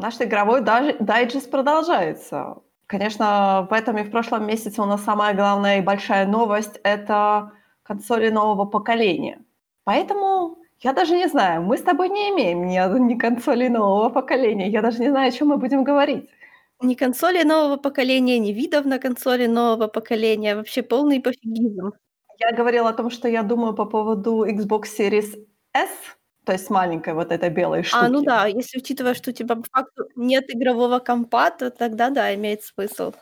Наш игровой дайджест продолжается. Конечно, в этом и в прошлом месяце у нас самая главная и большая новость — это консоли нового поколения. Поэтому я даже не знаю, мы с тобой не имеем ни, ни консоли нового поколения. Я даже не знаю, о чем мы будем говорить. Ни консоли нового поколения, ни видов на консоли нового поколения. Вообще полный пофигизм. Я говорила о том, что я думаю по поводу Xbox Series S, то есть маленькой вот этой белой штуки. А, ну да, если учитывая, что у тебя по факту нет игрового компа, то тогда да, имеет смысл.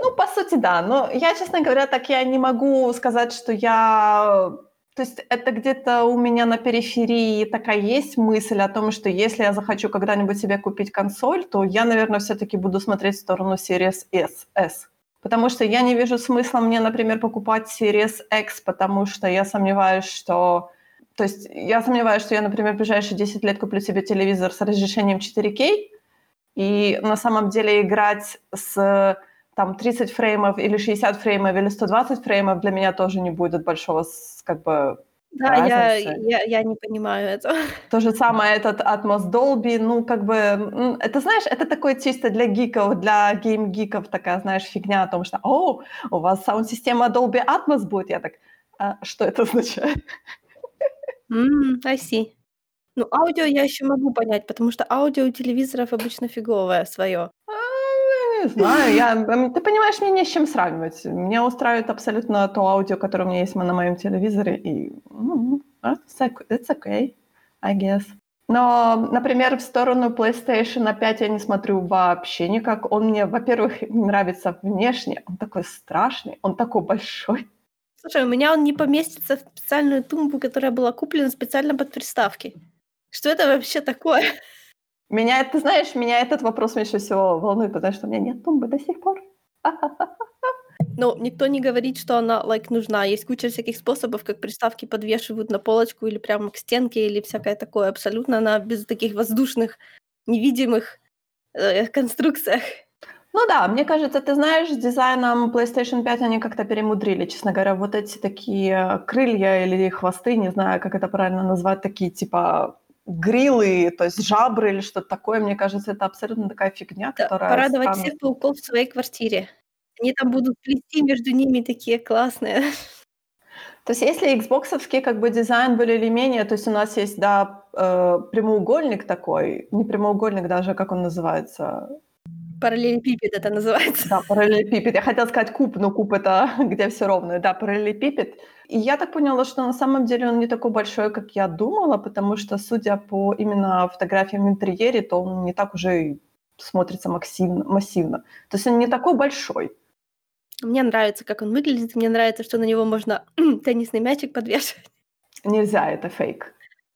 Ну, по сути, да. Но я, честно говоря, так я не могу сказать, что я... То есть это где-то у меня на периферии такая есть мысль о том, что если я захочу когда-нибудь себе купить консоль, то я, наверное, все-таки буду смотреть в сторону Series S. S. Потому что я не вижу смысла мне, например, покупать Series X, потому что я сомневаюсь, что то есть я сомневаюсь, что я, например, в ближайшие 10 лет куплю себе телевизор с разрешением 4К, и на самом деле играть с там 30 фреймов или 60 фреймов или 120 фреймов для меня тоже не будет большого как бы да, я, я, я не понимаю это. То же самое этот Atmos Dolby, ну, как бы, это, знаешь, это такое чисто для гиков, для гейм-гиков такая, знаешь, фигня о том, что, о, у вас саунд-система Dolby Atmos будет. Я так, а что это означает? М, I see. Ну, аудио я еще могу понять, потому что аудио у телевизоров обычно фиговое свое. А, не знаю, я, ты понимаешь, мне не с чем сравнивать. Меня устраивает абсолютно то аудио, которое у меня есть на моем телевизоре, и ну, it's okay, I guess. Но, например, в сторону PlayStation 5 я не смотрю вообще никак. Он мне, во-первых, нравится внешне, он такой страшный, он такой большой. Слушай, у меня он не поместится в специальную тумбу, которая была куплена специально под приставки. Что это вообще такое? Меня, ты знаешь, меня этот вопрос меньше всего волнует, потому что у меня нет тумбы до сих пор. Ну, никто не говорит, что она like, нужна. Есть куча всяких способов, как приставки подвешивают на полочку или прямо к стенке, или всякое такое. Абсолютно она без таких воздушных, невидимых э, конструкциях. Ну да, мне кажется, ты знаешь, с дизайном PlayStation 5 они как-то перемудрили, честно говоря. Вот эти такие крылья или хвосты, не знаю, как это правильно назвать, такие типа грилы, то есть жабры или что-то такое, мне кажется, это абсолютно такая фигня, да, которая... Порадовать странно... всех пауков в своей квартире. Они там будут плести между ними такие классные. То есть если Xbox как бы дизайн более-менее, то есть у нас есть, да, э, прямоугольник такой, не прямоугольник даже, как он называется, Параллелепипед это называется. Да, параллелепипед. Я хотела сказать куб, но куб это где все ровно. Да, параллелепипед. И я так поняла, что на самом деле он не такой большой, как я думала, потому что, судя по именно фотографиям в интерьере, то он не так уже смотрится массивно. массивно. То есть он не такой большой. Мне нравится, как он выглядит. Мне нравится, что на него можно теннисный мячик подвешивать. Нельзя, это фейк.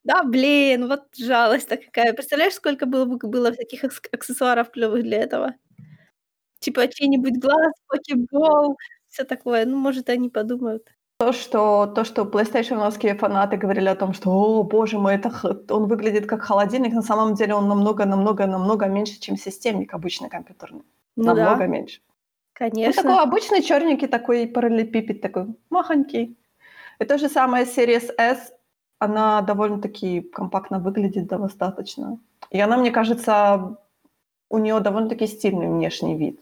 Да, блин, вот жалость-то какая. Представляешь, сколько было бы было всяких аксессуаров клевых для этого? Типа чей-нибудь глаз, покебол, все такое. Ну, может, они подумают. То, что, то, что PlayStation фанаты говорили о том, что, о, боже мой, это, он выглядит как холодильник, на самом деле он намного-намного-намного меньше, чем системник обычный компьютерный. Ну, намного да. меньше. Конечно. Он такой обычный черненький, такой параллелепипед, такой махонький. И то же самое Series S, она довольно-таки компактно выглядит достаточно. И она, мне кажется, у нее довольно-таки стильный внешний вид.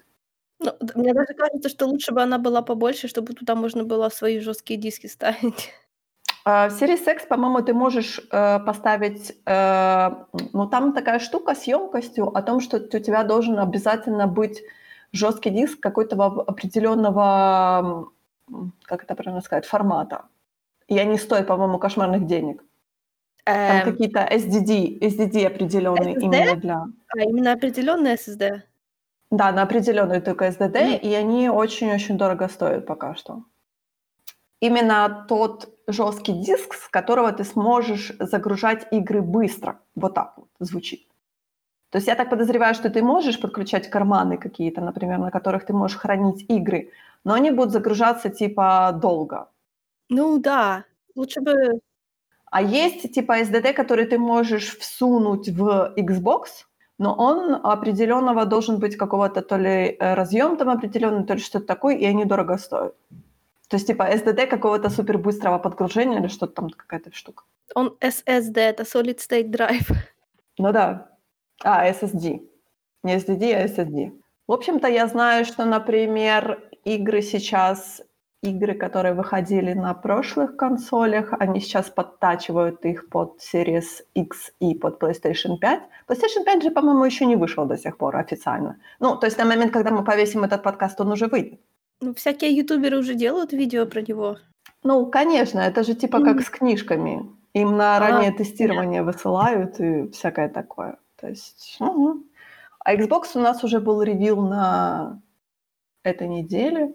Ну, мне даже кажется, что лучше бы она была побольше, чтобы туда можно было свои жесткие диски ставить. А, в Series X, по-моему, ты можешь э, поставить, э, ну там такая штука с емкостью о том, что у тебя должен обязательно быть жесткий диск какой-то определенного, как это правильно сказать, формата. И они стоят, по-моему, кошмарных денег. Там эм... какие-то SDD, SDD определенные SSD? именно для... А, именно определенные SSD? Да, на определенную только SSD, mm. и они очень-очень дорого стоят пока что. Именно тот жесткий диск, с которого ты сможешь загружать игры быстро. Вот так вот звучит. То есть я так подозреваю, что ты можешь подключать карманы какие-то, например, на которых ты можешь хранить игры, но они будут загружаться типа долго. Ну да, лучше бы А есть типа SDD, который ты можешь всунуть в Xbox, но он определенного должен быть какого-то то ли э, разъем там определенный, то ли что-то такое, и они дорого стоят. То есть типа SDD какого-то супер быстрого подгружения или что-то там какая-то штука. Он SSD, это Solid State Drive. Ну да. А, SSD. Не SSD, а SSD. В общем-то, я знаю, что, например, игры сейчас, игры, которые выходили на прошлых консолях, они сейчас подтачивают их под Series X и под PlayStation 5. PlayStation 5 же, по-моему, еще не вышел до сих пор официально. Ну, то есть на момент, когда мы повесим этот подкаст, он уже выйдет. Ну, всякие ютуберы уже делают видео про него. Ну, конечно, это же типа как с книжками. Им на раннее а, тестирование да. высылают и всякое такое. То есть, угу. А Xbox у нас уже был ревил на этой неделе.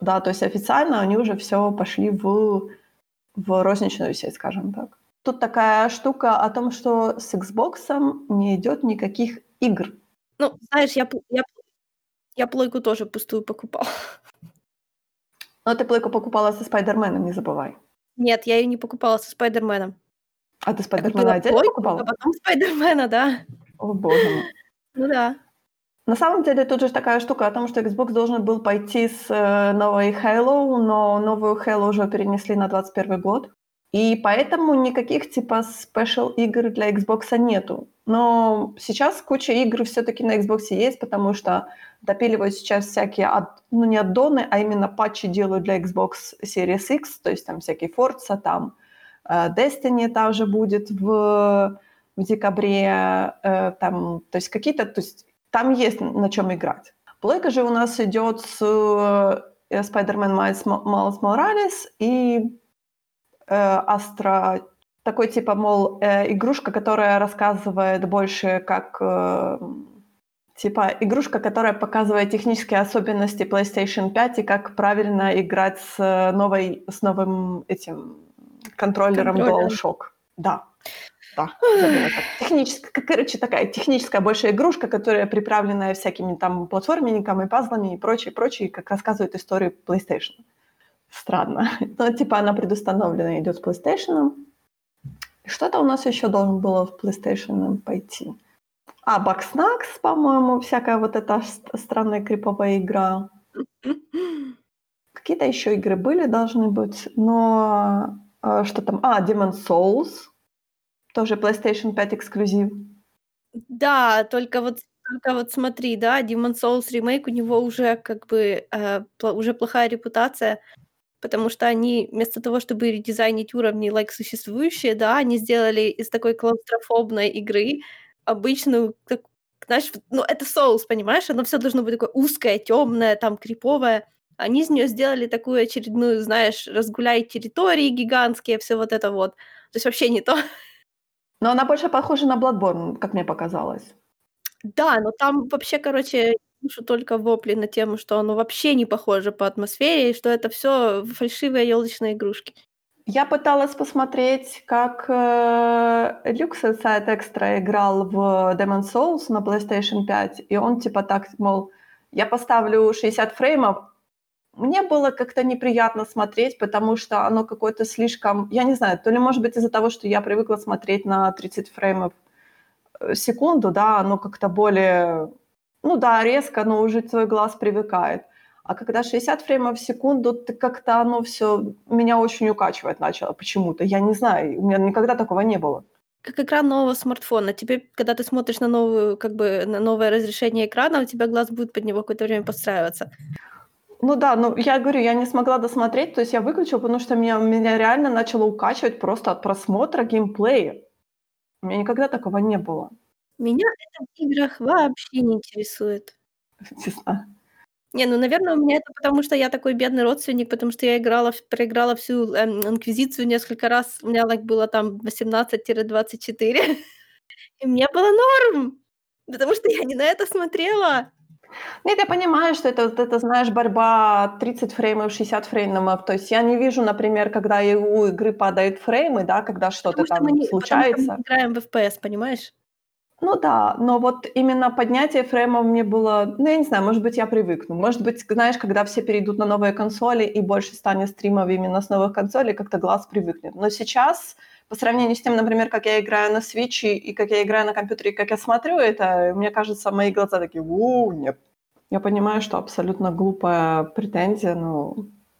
Да, то есть официально они уже все пошли в, в розничную сеть, скажем так. Тут такая штука о том, что с Xbox не идет никаких игр. Ну, знаешь, я, я, я плойку тоже пустую покупал. Но ты плойку покупала со Спайдерменом, не забывай. Нет, я ее не покупала со Спайдерменом. А ты Спайдермена отдельно плойку, покупала? А потом Спайдермена, да. О, боже мой. Ну да. На самом деле тут же такая штука о том, что Xbox должен был пойти с э, новой Halo, но новую Halo уже перенесли на 2021 год. И поэтому никаких типа спешл игр для Xbox нету. Но сейчас куча игр все-таки на Xbox есть, потому что допиливают сейчас всякие, ад, ну не аддоны, а именно патчи делают для Xbox Series X, то есть там всякие Forza, там э, Destiny также будет в в декабре, э, там, то есть какие-то, то есть там есть на чем играть. Плойка же у нас идет с э, Spider-Man Miles Morales и э, Astra, такой типа, мол, э, игрушка, которая рассказывает больше как э, типа игрушка, которая показывает технические особенности PlayStation 5 и как правильно играть с новой, с новым этим контроллером Контроллер. DualShock. Да да, Техническая, короче, такая техническая большая игрушка, которая приправленная всякими там платформенниками, пазлами и прочее, прочее, как рассказывает историю PlayStation. Странно. Но типа она предустановлена идет с PlayStation. Что-то у нас еще должен было в PlayStation пойти. А, Бакснакс, по-моему, всякая вот эта странная криповая игра. Какие-то еще игры были, должны быть, но а, что там? А, Demon Souls. Тоже PlayStation 5 эксклюзив. Да, только вот только вот смотри, да, Demon Souls ремейк, у него уже как бы э, уже плохая репутация, потому что они вместо того, чтобы редизайнить уровни like существующие, да, они сделали из такой клаустрофобной игры обычную, как, знаешь, ну это Souls, понимаешь, оно все должно быть такое узкое, темное, там криповое. Они из нее сделали такую очередную, знаешь, разгуляй территории гигантские, все вот это вот. То есть вообще не то. Но она больше похожа на Bloodborne, как мне показалось. Да, но там вообще, короче, слышу только вопли на тему, что оно вообще не похоже по атмосфере, и что это все фальшивые елочные игрушки. Я пыталась посмотреть, как э, Luxel Extra играл в Demon Souls на PlayStation 5, и он типа так, мол, я поставлю 60 фреймов, мне было как-то неприятно смотреть, потому что оно какое-то слишком, я не знаю, то ли может быть из-за того, что я привыкла смотреть на 30 фреймов в секунду, да, оно как-то более, ну да, резко, но уже твой глаз привыкает. А когда 60 фреймов в секунду, ты как-то оно все меня очень укачивать начало почему-то. Я не знаю, у меня никогда такого не было. Как экран нового смартфона. Тебе, когда ты смотришь на новую, как бы на новое разрешение экрана, у тебя глаз будет под него какое-то время подстраиваться. Ну да, ну я говорю, я не смогла досмотреть, то есть я выключила, потому что меня, меня реально начало укачивать просто от просмотра геймплея. У меня никогда такого не было. Меня это в играх вообще не интересует. Честно. Не, ну, наверное, у меня это потому, что я такой бедный родственник, потому что я играла, проиграла всю эм, инквизицию несколько раз. У меня like, было там 18-24. И мне было норм, потому что я не на это смотрела. Нет, я понимаю, что это, это, знаешь, борьба 30 фреймов, 60 фреймов. То есть я не вижу, например, когда у игры падают фреймы, да, когда что-то там мы не, случается. Потому что мы играем в FPS, понимаешь? Ну да, но вот именно поднятие фреймов мне было, ну я не знаю, может быть, я привыкну. Может быть, знаешь, когда все перейдут на новые консоли и больше станет стримов именно с новых консолей, как-то глаз привыкнет. Но сейчас, по сравнению с тем, например, как я играю на Switch и как я играю на компьютере, и как я смотрю это, мне кажется, мои глаза такие, у нет. Я понимаю, что абсолютно глупая претензия, но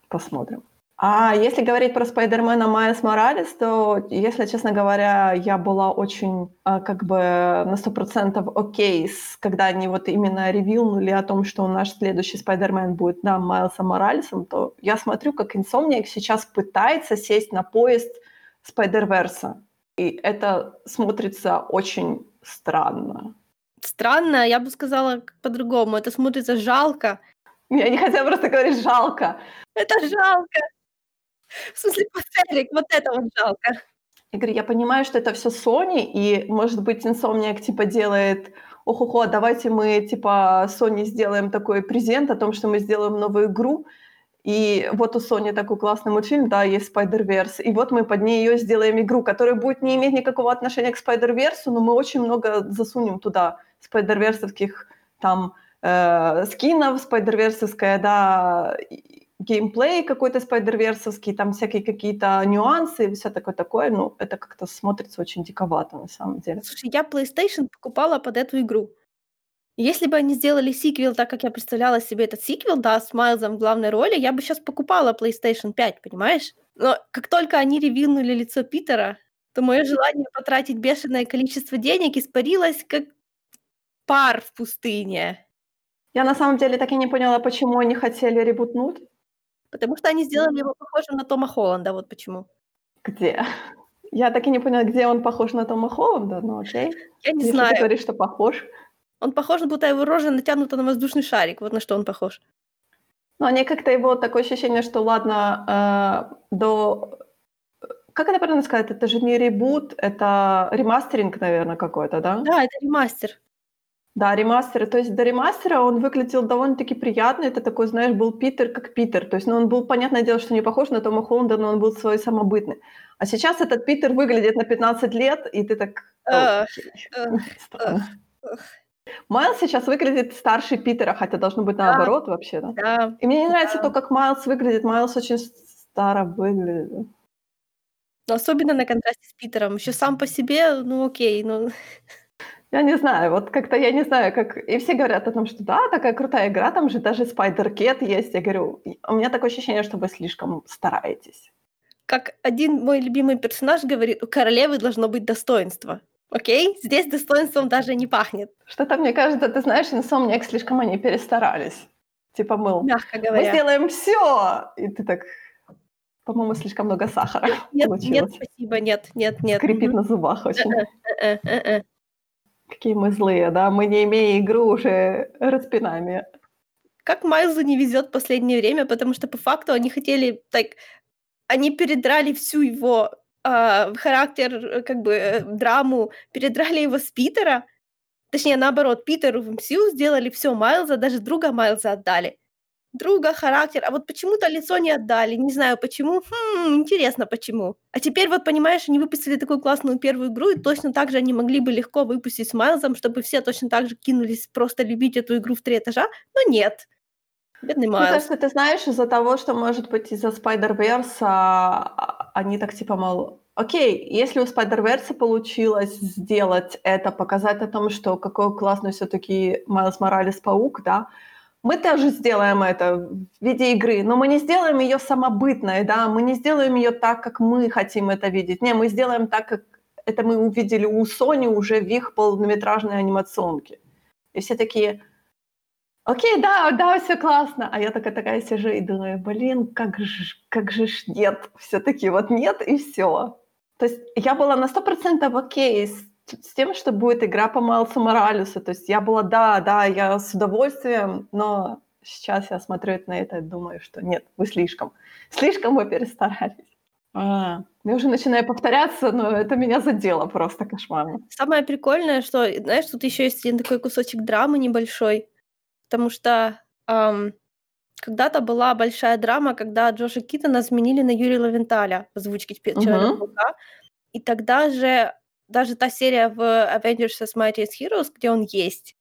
посмотрим. А если говорить про Спайдермена Майс Моралес, то, если честно говоря, я была очень а, как бы на сто процентов окей, с, когда они вот именно ревилнули о том, что наш следующий Спайдермен будет, да, Майлсом Моралесом, то я смотрю, как Insomniac сейчас пытается сесть на поезд Спайдерверса. И это смотрится очень странно. Странно, я бы сказала по-другому. Это смотрится жалко. Я не хотела просто говорить жалко. Это жалко. В смысле, Пацелик, вот это вот жалко. Я говорю, я понимаю, что это все Sony, и, может быть, Insomniac, типа, делает ох-охо, давайте мы, типа, Sony сделаем такой презент о том, что мы сделаем новую игру, и вот у Sony такой классный мультфильм, да, есть Spider-Verse, и вот мы под нее сделаем игру, которая будет не иметь никакого отношения к Spider-Verse, но мы очень много засунем туда Spider-Verse там э, скинов, Spider-Verse, да, геймплей какой-то спайдерверсовский, там всякие какие-то нюансы и все такое такое, ну, это как-то смотрится очень диковато на самом деле. Слушай, я PlayStation покупала под эту игру. Если бы они сделали сиквел так, как я представляла себе этот сиквел, да, с Майлзом в главной роли, я бы сейчас покупала PlayStation 5, понимаешь? Но как только они ревилнули лицо Питера, то мое желание потратить бешеное количество денег испарилось, как пар в пустыне. Я на самом деле так и не поняла, почему они хотели ребутнуть. Потому что они сделали его похожим на Тома Холланда, вот почему. Где? Я так и не поняла, где он похож на Тома Холланда, ну окей. Я не Если знаю. ты говоришь, что похож. Он похож, будто его рожа натянута на воздушный шарик. Вот на что он похож. Ну, они как-то его такое ощущение, что ладно, э, до... Как это правильно сказать? Это же не ребут, это ремастеринг, наверное, какой-то, да? Да, это ремастер. Да, ремастер. То есть до ремастера он выглядел довольно-таки приятно. Это такой, знаешь, был Питер как Питер. То есть, ну, он был, понятное дело, что не похож на Тома Холланда, но он был свой самобытный. А сейчас этот Питер выглядит на 15 лет, и ты так... Майлз сейчас выглядит старше Питера, хотя должно быть Да. наоборот вообще, да? Да. И мне не нравится Да. то, как Майлз выглядит. Майлз очень старо выглядит. Но особенно на контрасте с Питером. Еще сам по себе, ну окей, ну... Я не знаю, вот как-то я не знаю, как... И все говорят о том, что да, такая крутая игра, там же даже Спайдер-Кет есть. Я говорю, у меня такое ощущение, что вы слишком стараетесь. Как один мой любимый персонаж говорит, у королевы должно быть достоинство. Окей? Здесь достоинством даже не пахнет, Что-то, мне кажется, ты знаешь, Insomniac слишком они перестарались. Типа, мыл, мягко мы говоря. сделаем все, И ты так, по-моему, слишком много сахара Нет, нет, получилось. спасибо, нет, нет, нет. Скрипит Мгм. на зубах очень. Какие мы злые, да? Мы, не имея игру, уже распинаем её. Как Майлзу не везет в последнее время, потому что по факту они хотели, так, они передрали всю его а, характер, э, как бы э, драму, передрали его с Питера, точнее наоборот, Питеру в MCU сделали все Майлза, даже друга Майлза отдали. Друга, характер, а вот почему-то лицо не отдали, не знаю почему, хм, интересно почему. А теперь вот понимаешь, они выпустили такую классную первую игру, и точно так же они могли бы легко выпустить с Майлзом, чтобы все точно так же кинулись просто любить эту игру в три этажа, но нет. Бедный Мне Майлз. кажется, ты знаешь, из-за того, что, может быть, из-за Spider-Verse а, они так типа, мол, окей, если у Spider-Verse получилось сделать это, показать о том, что какой классный все-таки Майлз Моралес Паук, да, мы тоже сделаем это в виде игры, но мы не сделаем ее самобытной, да, мы не сделаем ее так, как мы хотим это видеть. Не, мы сделаем так, как это мы увидели у Sony уже в их полнометражной анимационке. И все такие, окей, да, да, все классно. А я такая, такая сижу и думаю, блин, как же, как же ж нет. Все-таки вот нет и все. То есть я была на 100% окей с, с тем, что будет игра по Майлсу Моралесу. То есть я была, да, да, я с удовольствием, но сейчас я смотрю на это и думаю, что нет, вы слишком, слишком вы перестарались. А, я уже начинаю повторяться, но это меня задело просто кошмарно. Самое прикольное, что, знаешь, тут еще есть один такой кусочек драмы небольшой, потому что ам, когда-то была большая драма, когда Джоша Китона заменили на Юрия Лавенталя в озвучке. Человека-паука, и тогда же даже та серия в Avengers as Mightiest Heroes, где он есть,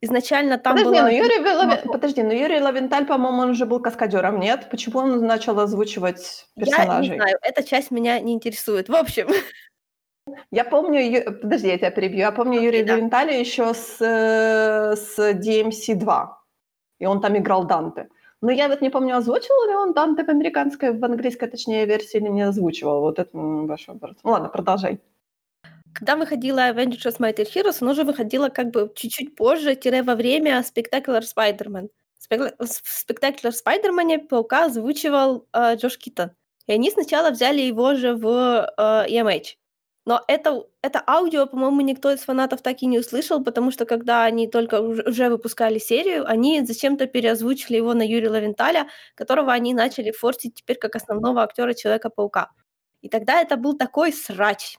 изначально там Подожди, была... ну Юрий Махо- Подожди, ну Юрий Лавенталь, по-моему, он уже был каскадером, нет? Почему он начал озвучивать Я не персонажей? знаю, эта часть меня не интересует. В общем, Я помню, подожди, я тебя перебью. Я помню Юрия да. Лавенталя еще с, с DMC 2. И он там играл Данте. Но я вот не помню, озвучивал ли он Данте в американской, в английской, точнее, версии или не озвучивал. Вот это большой вопрос. Ну ладно, продолжай. Когда выходила Avengers Mighty Heroes, оно уже выходило как бы чуть-чуть позже, тире во время Spectacular Spider-Man. В Spectacular Spider-Man Паука озвучивал э, Джош Китон. И они сначала взяли его же в э, EMH. Но это, это аудио, по-моему, никто из фанатов так и не услышал, потому что когда они только уже выпускали серию, они зачем-то переозвучили его на Юрия Лавенталя, которого они начали форсить теперь как основного актера Человека-паука. И тогда это был такой срач.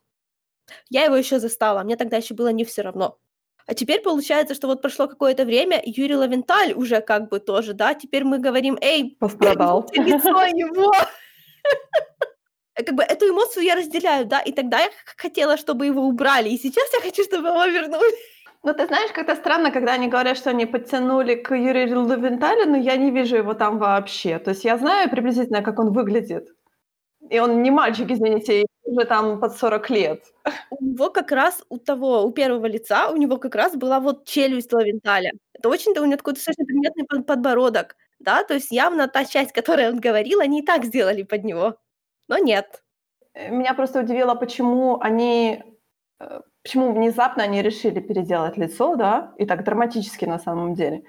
Я его еще застала, мне тогда еще было не все равно. А теперь получается, что вот прошло какое-то время, Юрий Лавенталь уже как бы тоже, да, теперь мы говорим, эй, лицо его. как бы эту эмоцию я разделяю, да, и тогда я хотела, чтобы его убрали, и сейчас я хочу, чтобы его вернули. Ну, ты знаешь, как-то странно, когда они говорят, что они подтянули к Юрию Лувенталю, но я не вижу его там вообще. То есть я знаю приблизительно, как он выглядит. И он не мальчик, извините, уже там под 40 лет. У него как раз, у того, у первого лица, у него как раз была вот челюсть Лавенталя. Это очень, у него такой достаточно приметный подбородок, да, то есть явно та часть, которую он говорил, они и так сделали под него но нет. Э, меня просто удивило, почему они, э, почему внезапно они решили переделать лицо, да, и так драматически на самом деле.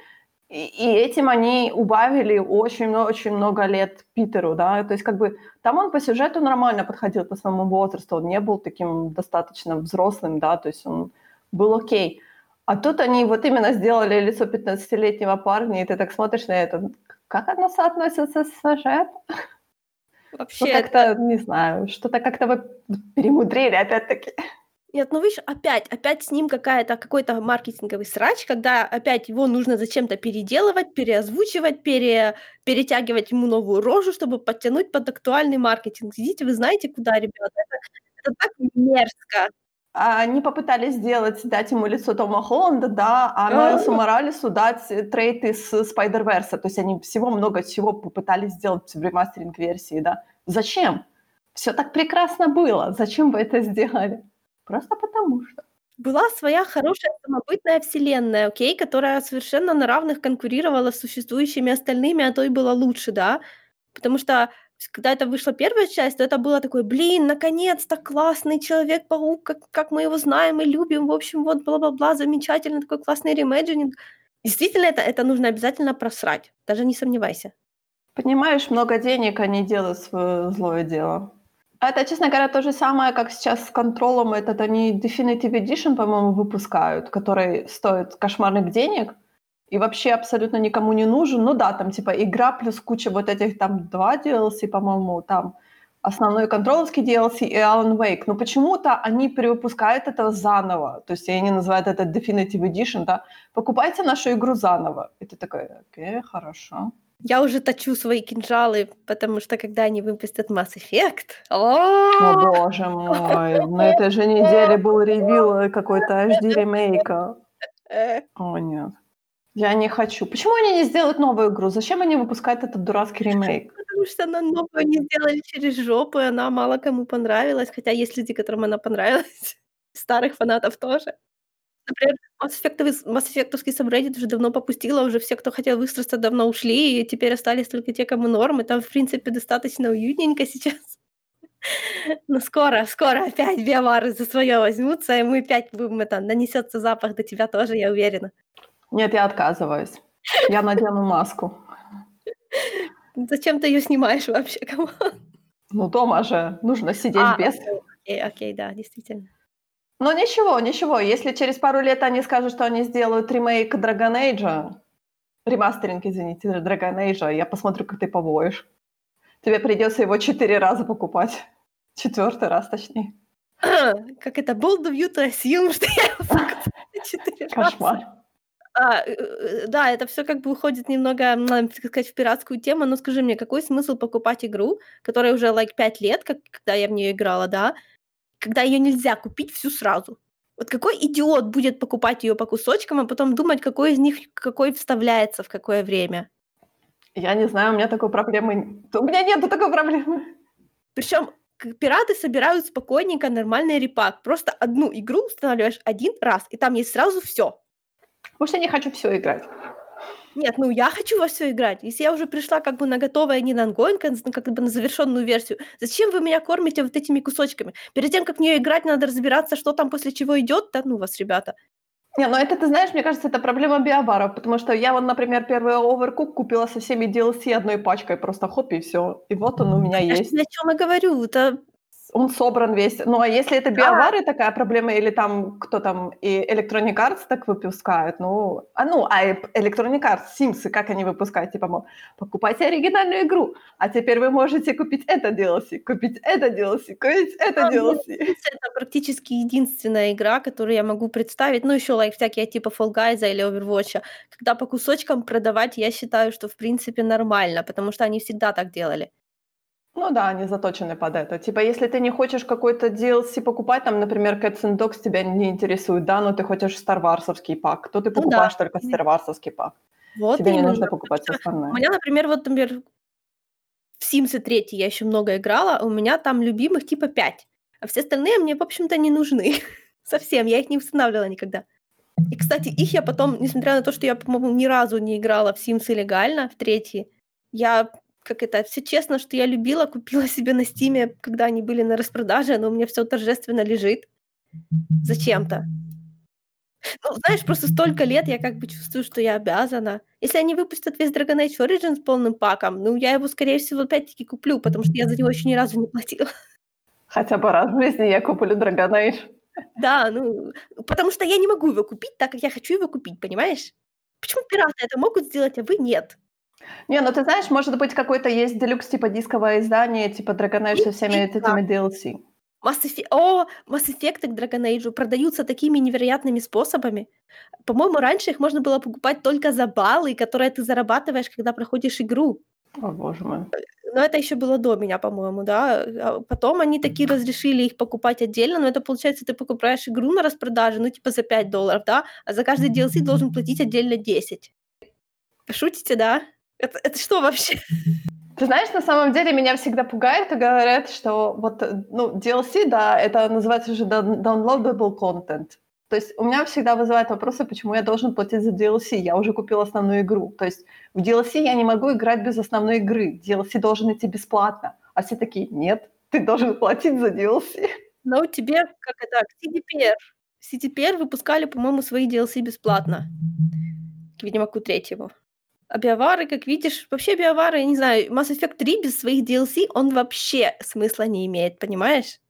И, и этим они убавили очень-очень много лет Питеру, да, то есть как бы там он по сюжету нормально подходил по своему возрасту, он не был таким достаточно взрослым, да, то есть он был окей. А тут они вот именно сделали лицо 15-летнего парня, и ты так смотришь на это, как оно соотносится с сюжетом? Вообще, ну, как-то, это... не знаю, что-то как-то вы перемудрили опять-таки. Нет, ну видишь, опять, опять с ним какая-то, какой-то маркетинговый срач, когда опять его нужно зачем-то переделывать, переозвучивать, пере, перетягивать ему новую рожу, чтобы подтянуть под актуальный маркетинг. Идите, вы знаете, куда, ребята? Это, это так мерзко. Они попытались сделать, дать ему лицо Тома Холланда, да, а Майлсу Моралесу дать трейд из Spider-Verse. То есть они всего много чего попытались сделать в ремастеринг-версии, да. Зачем? Все так прекрасно было. Зачем вы это сделали? Просто потому что. Была своя хорошая самобытная вселенная, окей, которая совершенно на равных конкурировала с существующими остальными, а то и была лучше, да. Потому что когда это вышла первая часть, то это было такое, блин, наконец-то классный Человек-паук, как, как мы его знаем и любим, в общем, вот бла-бла-бла, замечательно, такой классный reimagining. Действительно, это, это нужно обязательно просрать, даже не сомневайся. Понимаешь, много денег они делают свое злое дело. Это, честно говоря, то же самое, как сейчас с контролом. Этот они Definitive Edition, по-моему, выпускают, который стоит кошмарных денег – и вообще абсолютно никому не нужен. Ну да, там типа игра плюс куча вот этих там два DLC, по-моему, там основной контроловский DLC и Alan Wake. Но почему-то они перевыпускают это заново. То есть они называют это Definitive Edition, да. Покупайте нашу игру заново. И ты такой, окей, хорошо. Я уже точу свои кинжалы, потому что когда они выпустят Mass Effect... О, боже мой, на этой же неделе был ревил какой-то HD ремейка. О, нет. Я не хочу. Почему они не сделают новую игру? Зачем они выпускают этот дурацкий ремейк? Потому что она новую не сделали через жопу, и она мало кому понравилась. Хотя есть люди, которым она понравилась. Старых фанатов тоже. Например, Mass Effect, Mass Effect сабреддит уже давно попустила, уже все, кто хотел высраться, давно ушли, и теперь остались только те, кому норм, и там, в принципе, достаточно уютненько сейчас. Но скоро, скоро опять биомары за свое возьмутся, и мы опять будем, это, нанесется запах до тебя тоже, я уверена. Нет, я отказываюсь. Я надену маску. Зачем ты ее снимаешь вообще? Кому? Ну, дома же нужно сидеть а, без. Окей, окей, да, действительно. Но ничего, ничего. Если через пару лет они скажут, что они сделают ремейк Dragon Age, ремастеринг, извините, Dragon Age, я посмотрю, как ты повоешь. Тебе придется его четыре раза покупать. Четвертый раз, точнее. Как это, bold of you to assume, что я его четыре раза. Кошмар. А, э, э, да, это все как бы уходит немного, так сказать, в пиратскую тему, но скажи мне, какой смысл покупать игру, которая уже, like, 5 лет, как, когда я в нее играла, да, когда ее нельзя купить всю сразу? Вот какой идиот будет покупать ее по кусочкам, а потом думать, какой из них какой вставляется в какое время? Я не знаю, у меня такой проблемы... У меня нету такой проблемы. Причем пираты собирают спокойненько нормальный репак. Просто одну игру устанавливаешь один раз, и там есть сразу все. Может, я не хочу все играть. Нет, ну я хочу во все играть. Если я уже пришла как бы на готовое, не на ongoing, а как бы на завершенную версию, зачем вы меня кормите вот этими кусочками? Перед тем, как в нее играть, надо разбираться, что там после чего идет. Да ну вас, ребята. Не, ну это, ты знаешь, мне кажется, это проблема биоваров, потому что я вот, например, первый Overcook купила со всеми DLC одной пачкой, просто хоп, и все. И вот он у меня Я есть. о чем я говорю. Это он собран весь. Ну, а если это биовары такая проблема, или там кто там, и Electronic Arts так выпускают, ну, а ну, а Electronic Arts, Sims, как они выпускают, типа, мол, покупайте оригинальную игру, а теперь вы можете купить это DLC, купить это DLC, купить это а, DLC. Это практически единственная игра, которую я могу представить, ну, еще like, всякие типа Fall Guys или Overwatch, когда по кусочкам продавать, я считаю, что в принципе нормально, потому что они всегда так делали. Ну да, они заточены под это. Типа, если ты не хочешь какой-то DLC покупать, там, например, Cats and Dogs тебя не интересует, да, но ты хочешь Wars'овский пак, то ты покупаешь ну, да. только Star Wars'овский пак. Вот Тебе не нужно покупать все остальное. У меня, например, вот, например, в Sims 3 я еще много играла, у меня там любимых типа 5, а все остальные мне, в общем-то, не нужны. Совсем, я их не устанавливала никогда. И, кстати, их я потом, несмотря на то, что я, по-моему, ни разу не играла в Sims легально, в третий, я как это, все честно, что я любила, купила себе на Стиме, когда они были на распродаже, но у меня все торжественно лежит. Зачем-то. Ну, знаешь, просто столько лет я как бы чувствую, что я обязана. Если они выпустят весь Dragon Age Origins полным паком, ну, я его, скорее всего, опять-таки куплю, потому что я за него еще ни разу не платила. Хотя бы раз в жизни я куплю Dragon Age. Да, ну, потому что я не могу его купить так, как я хочу его купить, понимаешь? Почему пираты это могут сделать, а вы нет? Не, ну ты знаешь, может быть, какой-то есть делюкс типа дисковое издание, типа Dragon Age со всеми этими DLC. Mass Effect, о, Mass Effect к Dragon Age продаются такими невероятными способами. По-моему, раньше их можно было покупать только за баллы, которые ты зарабатываешь, когда проходишь игру. О, боже мой. Но это еще было до меня, по-моему, да. А потом они такие разрешили их покупать отдельно, но это получается, ты покупаешь игру на распродаже, ну, типа за 5 долларов, да, а за каждый DLC должен платить отдельно 10. Шутите, да? Это, это что вообще? Ты знаешь, на самом деле меня всегда пугает, когда говорят, что вот, ну, DLC, да, это называется уже downloadable content. То есть у меня всегда вызывает вопросы, почему я должен платить за DLC. Я уже купил основную игру. То есть в DLC я не могу играть без основной игры. DLC должен идти бесплатно. А все такие, нет, ты должен платить за DLC. Но у тебя, как это, CDPR. CDPR выпускали, по-моему, свои DLC бесплатно. К Ведьмаку третьему. А биовары, как видишь, вообще биовары, я не знаю, Mass Effect 3 без своих DLC, он вообще смысла не имеет, понимаешь?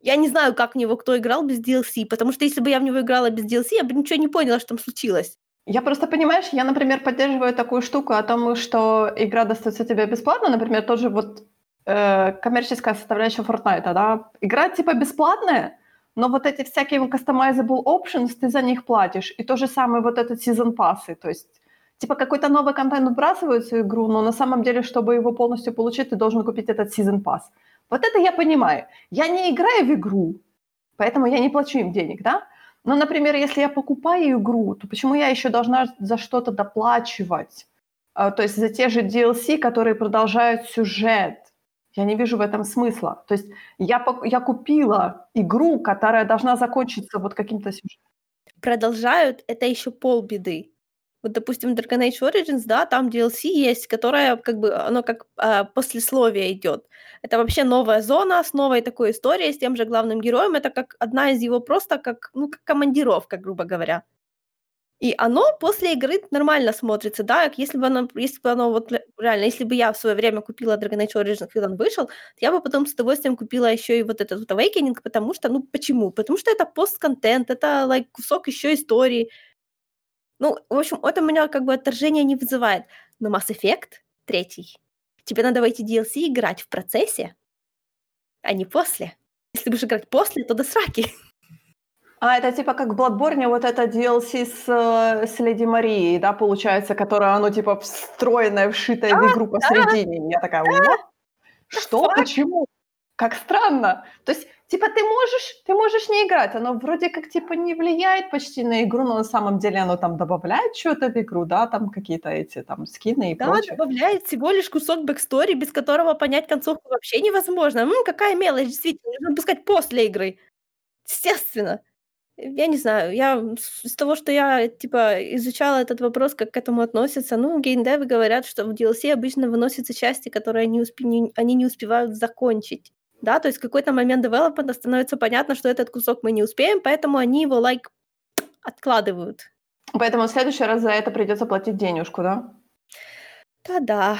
Я не знаю, как в него кто играл без DLC, потому что если бы я в него играла без DLC, я бы ничего не поняла, что там случилось. Я просто, понимаешь, я, например, поддерживаю такую штуку о том, что игра достается тебе бесплатно, например, тоже вот э, коммерческая составляющая Fortnite, да, игра типа бесплатная, но вот эти всякие customizable options, ты за них платишь, и то же самое вот этот season пассы, то есть типа какой-то новый контент вбрасывают в свою игру, но на самом деле, чтобы его полностью получить, ты должен купить этот season pass. Вот это я понимаю. Я не играю в игру, поэтому я не плачу им денег, да? Но, например, если я покупаю игру, то почему я еще должна за что-то доплачивать? А, то есть за те же DLC, которые продолжают сюжет. Я не вижу в этом смысла. То есть я, я купила игру, которая должна закончиться вот каким-то сюжетом. Продолжают, это еще полбеды. Вот, допустим, Dragon Age Origins, да, там DLC есть, которое как бы, оно как а, послесловие идет. Это вообще новая зона с новой такой историей, с тем же главным героем. Это как одна из его просто как, ну, как командировка, грубо говоря. И оно после игры нормально смотрится, да, если бы оно, если бы оно вот реально, если бы я в свое время купила Dragon Age Origins, когда он вышел, я бы потом с удовольствием купила еще и вот этот вот Awakening, потому что, ну, почему? Потому что это постконтент, это like, кусок еще истории, ну, в общем, это у меня как бы отторжение не вызывает. Но Mass Effect третий. Тебе надо в эти DLC играть в процессе, а не после. Если будешь играть после, то до сраки. А, это типа как в Bloodborne, вот это DLC с, э, с Леди Марией, да, получается, которая, оно типа встроенная, вшитая в игру посередине. Да, Я такая, да. Что? Почему? Как странно. То есть типа ты можешь, ты можешь не играть, оно вроде как типа не влияет почти на игру, но на самом деле оно там добавляет что-то в игру, да, там какие-то эти там скины и да, прочее. добавляет всего лишь кусок backstory, без которого понять концовку вообще невозможно. Ну, какая мелочь, действительно, нужно пускать после игры. Естественно. Я не знаю, я из того, что я, типа, изучала этот вопрос, как к этому относятся, ну, геймдевы говорят, что в DLC обычно выносятся части, которые они, успе... не... они не успевают закончить. Да, то есть в какой-то момент девелопмента становится понятно, что этот кусок мы не успеем, поэтому они его, like, откладывают. Поэтому в следующий раз за это придется платить денежку, да? Да-да.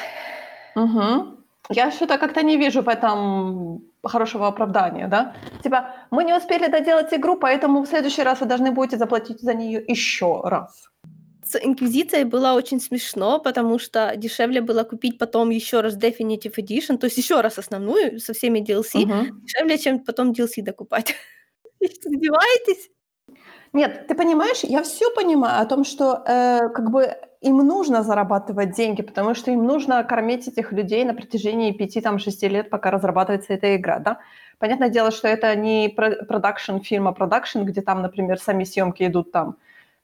Угу. Я что-то как-то не вижу в этом хорошего оправдания, да? Типа, мы не успели доделать игру, поэтому в следующий раз вы должны будете заплатить за нее еще раз. С Инквизицией было очень смешно, потому что дешевле было купить потом еще раз Definitive Edition, то есть еще раз основную со всеми DLC, угу. дешевле, чем потом DLC докупать. Издеваетесь? Нет, ты понимаешь, я все понимаю о том, что э, как бы им нужно зарабатывать деньги, потому что им нужно кормить этих людей на протяжении 5-6 лет, пока разрабатывается эта игра, да. Понятное дело, что это не продакшн фильма, продакшн, где там, например, сами съемки идут там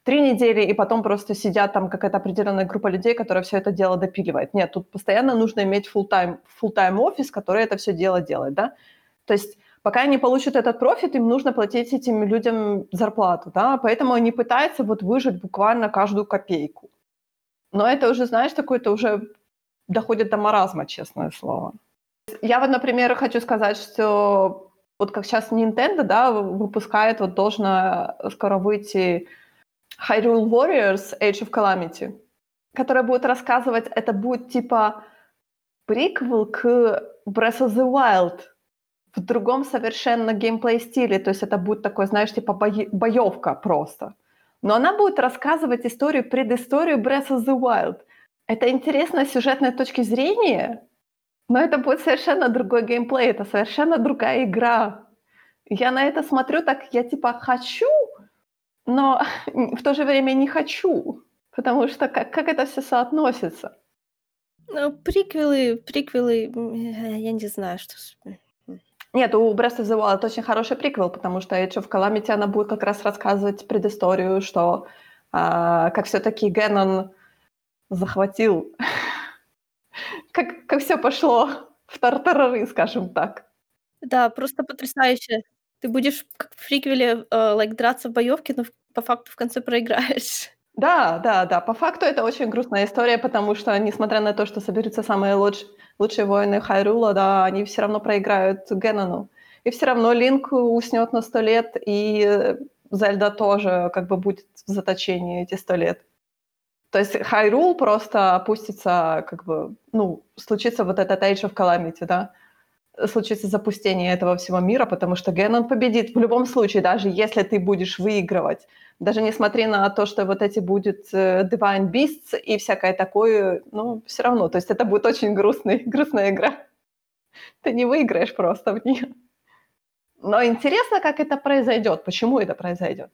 три недели, и потом просто сидят там какая-то определенная группа людей, которая все это дело допиливает. Нет, тут постоянно нужно иметь full-time, full-time офис, который это все дело делает, да. То есть пока они получат этот профит, им нужно платить этим людям зарплату, да, поэтому они пытаются вот выжить буквально каждую копейку. Но это уже, знаешь, такое-то уже доходит до маразма, честное слово. Я вот, например, хочу сказать, что вот как сейчас Nintendo, да, выпускает, вот должна скоро выйти Hyrule Warriors Age of Calamity, которая будет рассказывать, это будет типа приквел к Breath of the Wild в другом совершенно геймплей стиле, то есть это будет такой, знаешь, типа боевка просто – но она будет рассказывать историю, предысторию Breath of the Wild. Это интересно с сюжетной точки зрения, но это будет совершенно другой геймплей, это совершенно другая игра. Я на это смотрю так, я типа хочу, но в то же время не хочу, потому что как, как это все соотносится? Ну, приквелы, приквелы, я не знаю, что... Нет, у Breath of the Wild очень хороший приквел, потому что Age of Calamity, она будет как раз рассказывать предысторию, что а, как все-таки Геннон захватил, как, как все пошло в тартарары, скажем так. Да, просто потрясающе. Ты будешь как в приквеле э, like, драться в боевке, но по факту в конце проиграешь. Да, да, да. По факту это очень грустная история, потому что, несмотря на то, что соберутся самые луч... лучшие воины Хайрула, да, они все равно проиграют Генону. И все равно Линк уснет на сто лет, и Зельда тоже как бы будет в заточении эти сто лет. То есть Хайрул просто опустится, как бы, ну, случится вот этот Age of Calamity, да, случится запустение этого всего мира, потому что Генон победит в любом случае, даже если ты будешь выигрывать даже несмотря на то, что вот эти будет э, Divine Beasts и всякое такое, ну, все равно, то есть это будет очень грустный, грустная игра. Ты не выиграешь просто в нее. Но интересно, как это произойдет, почему это произойдет.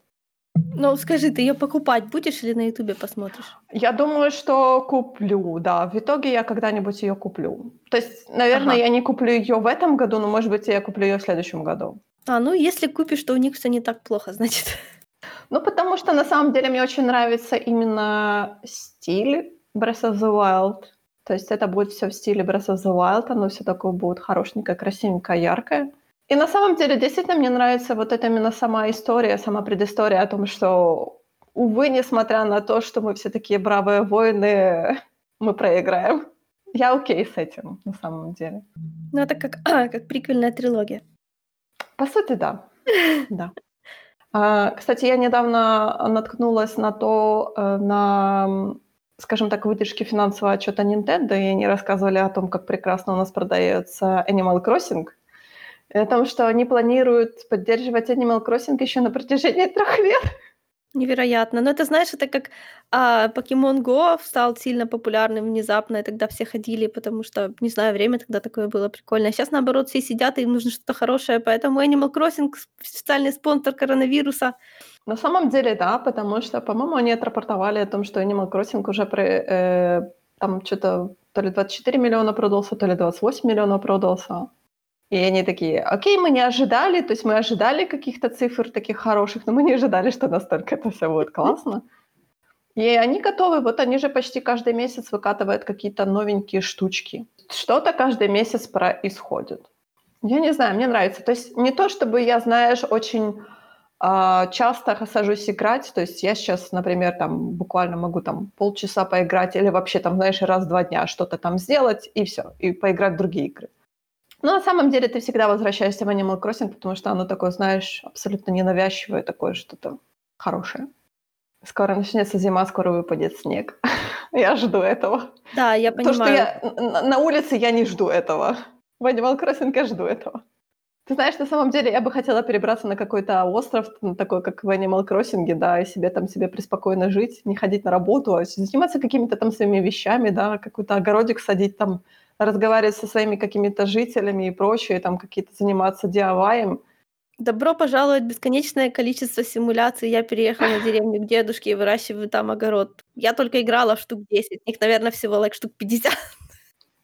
Ну, скажи, ты ее покупать будешь или на Ютубе посмотришь? Я думаю, что куплю, да. В итоге я когда-нибудь ее куплю. То есть, наверное, ага. я не куплю ее в этом году, но, может быть, я куплю ее в следующем году. А, ну, если купишь, то у них все не так плохо, значит. Ну, потому что на самом деле мне очень нравится именно стиль Breath of the Wild. То есть это будет все в стиле Breath of the Wild, оно все такое будет хорошенькое, красивенькое, яркое. И на самом деле действительно мне нравится вот эта именно сама история, сама предыстория о том, что, увы, несмотря на то, что мы все такие бравые воины, мы проиграем. Я окей с этим, на самом деле. Ну, это как, как приквельная трилогия. По сути, да. Да. А, кстати, я недавно наткнулась на то, э, на, скажем так, выдержки финансового отчета Nintendo, и они рассказывали о том, как прекрасно у нас продается Animal Crossing, и о том, что они планируют поддерживать Animal Crossing еще на протяжении трех лет. Невероятно. Но это, знаешь, это как а, Pokemon Go стал сильно популярным внезапно, и тогда все ходили, потому что, не знаю, время тогда такое было прикольное. Сейчас, наоборот, все сидят, и им нужно что-то хорошее, поэтому Animal Crossing — специальный спонсор коронавируса. На самом деле, да, потому что, по-моему, они отрапортовали о том, что Animal Crossing уже при, э, там что-то то ли 24 миллиона продался, то ли 28 миллионов продался. И они такие, окей, мы не ожидали, то есть мы ожидали каких-то цифр таких хороших, но мы не ожидали, что настолько это все будет классно. И они готовы, вот они же почти каждый месяц выкатывают какие-то новенькие штучки. Что-то каждый месяц происходит. Я не знаю, мне нравится. То есть не то, чтобы я, знаешь, очень А, часто сажусь играть, то есть я сейчас, например, там буквально могу там полчаса поиграть или вообще там, знаешь, раз-два дня что-то там сделать и все, и поиграть в другие игры. Но на самом деле ты всегда возвращаешься в Animal Crossing, потому что оно такое, знаешь, абсолютно ненавязчивое, такое что-то хорошее. Скоро начнется зима, скоро выпадет снег. я жду этого. Да, я понимаю. То, что я на улице, я не жду этого. В Animal Crossing я жду этого. Ты знаешь, на самом деле я бы хотела перебраться на какой-то остров, такой, как в Animal Crossing, да, и себе там себе преспокойно жить, не ходить на работу, а заниматься какими-то там своими вещами, да, какой-то огородик садить там, разговаривать со своими какими-то жителями и прочее, там какие-то заниматься DIY. Добро пожаловать в бесконечное количество симуляций. Я переехала на деревню к дедушке и выращиваю там огород. Я только играла в штук 10, их, наверное, всего like штук 50.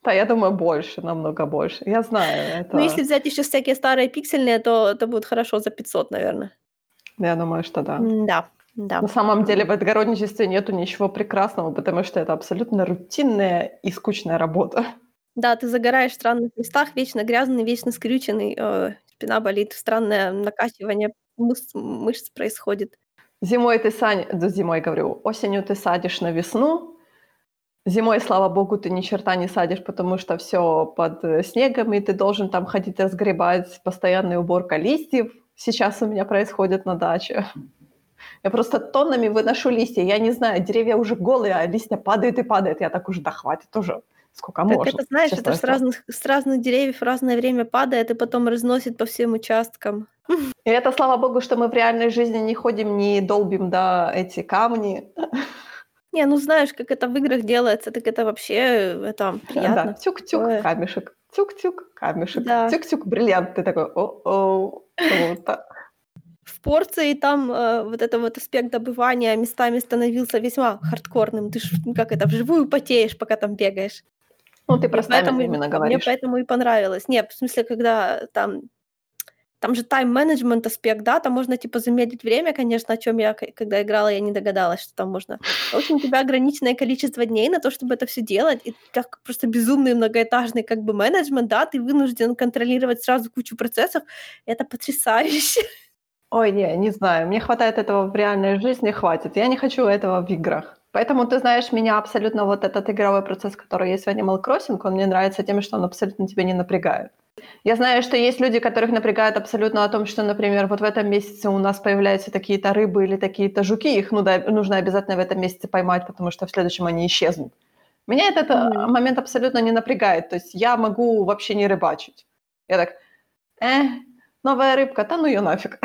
Да, я думаю, больше, намного больше. Я знаю это. Ну, если взять еще всякие старые пиксельные, то это будет хорошо за 500, наверное. Я думаю, что да. Да, да. На самом деле в отгородничестве нету ничего прекрасного, потому что это абсолютно рутинная и скучная работа. Да, ты загораешь в странных местах, вечно грязный, вечно скрюченный, э, спина болит, странное накачивание мышц, мышц происходит. Зимой ты, Сань, да, зимой говорю, осенью ты садишь на весну, Зимой, слава богу, ты ни черта не садишь, потому что все под э, снегом, и ты должен там ходить разгребать, постоянная уборка листьев. Сейчас у меня происходит на даче. Я просто тоннами выношу листья. Я не знаю, деревья уже голые, а листья падают и падают. Я так уже, да хватит уже. Сколько так можно. это, знаешь, это с разных, с разных деревьев в разное время падает и потом разносит по всем участкам. И это, слава богу, что мы в реальной жизни не ходим, не долбим, да, эти камни. Не, ну знаешь, как это в играх делается, так это вообще это приятно. Да, тюк-тюк, Ой. камешек, тюк-тюк, камешек, да. тюк-тюк, бриллиант. Ты такой, о-о, вот В порции там э, вот это вот аспект добывания местами становился весьма хардкорным. Ты ж как это, вживую потеешь, пока там бегаешь. Ну, ты просто именно говоришь. Мне поэтому и понравилось. Нет, в смысле, когда там там же тайм-менеджмент аспект, да, там можно типа замедлить время, конечно, о чем я, когда играла, я не догадалась, что там можно. В общем, у тебя ограниченное количество дней на то, чтобы это все делать, и как просто безумный многоэтажный как бы менеджмент, да, ты вынужден контролировать сразу кучу процессов, это потрясающе. Ой, не, не знаю, мне хватает этого в реальной жизни, хватит. Я не хочу этого в играх. Поэтому, ты знаешь, меня абсолютно вот этот игровой процесс, который есть в Animal Crossing, он мне нравится тем, что он абсолютно тебя не напрягает. Я знаю, что есть люди, которых напрягает абсолютно о том, что, например, вот в этом месяце у нас появляются такие-то рыбы или такие-то жуки, их нужно обязательно в этом месяце поймать, потому что в следующем они исчезнут. Меня этот mm-hmm. момент абсолютно не напрягает, то есть я могу вообще не рыбачить. Я так, э, новая рыбка, да ну ее нафиг.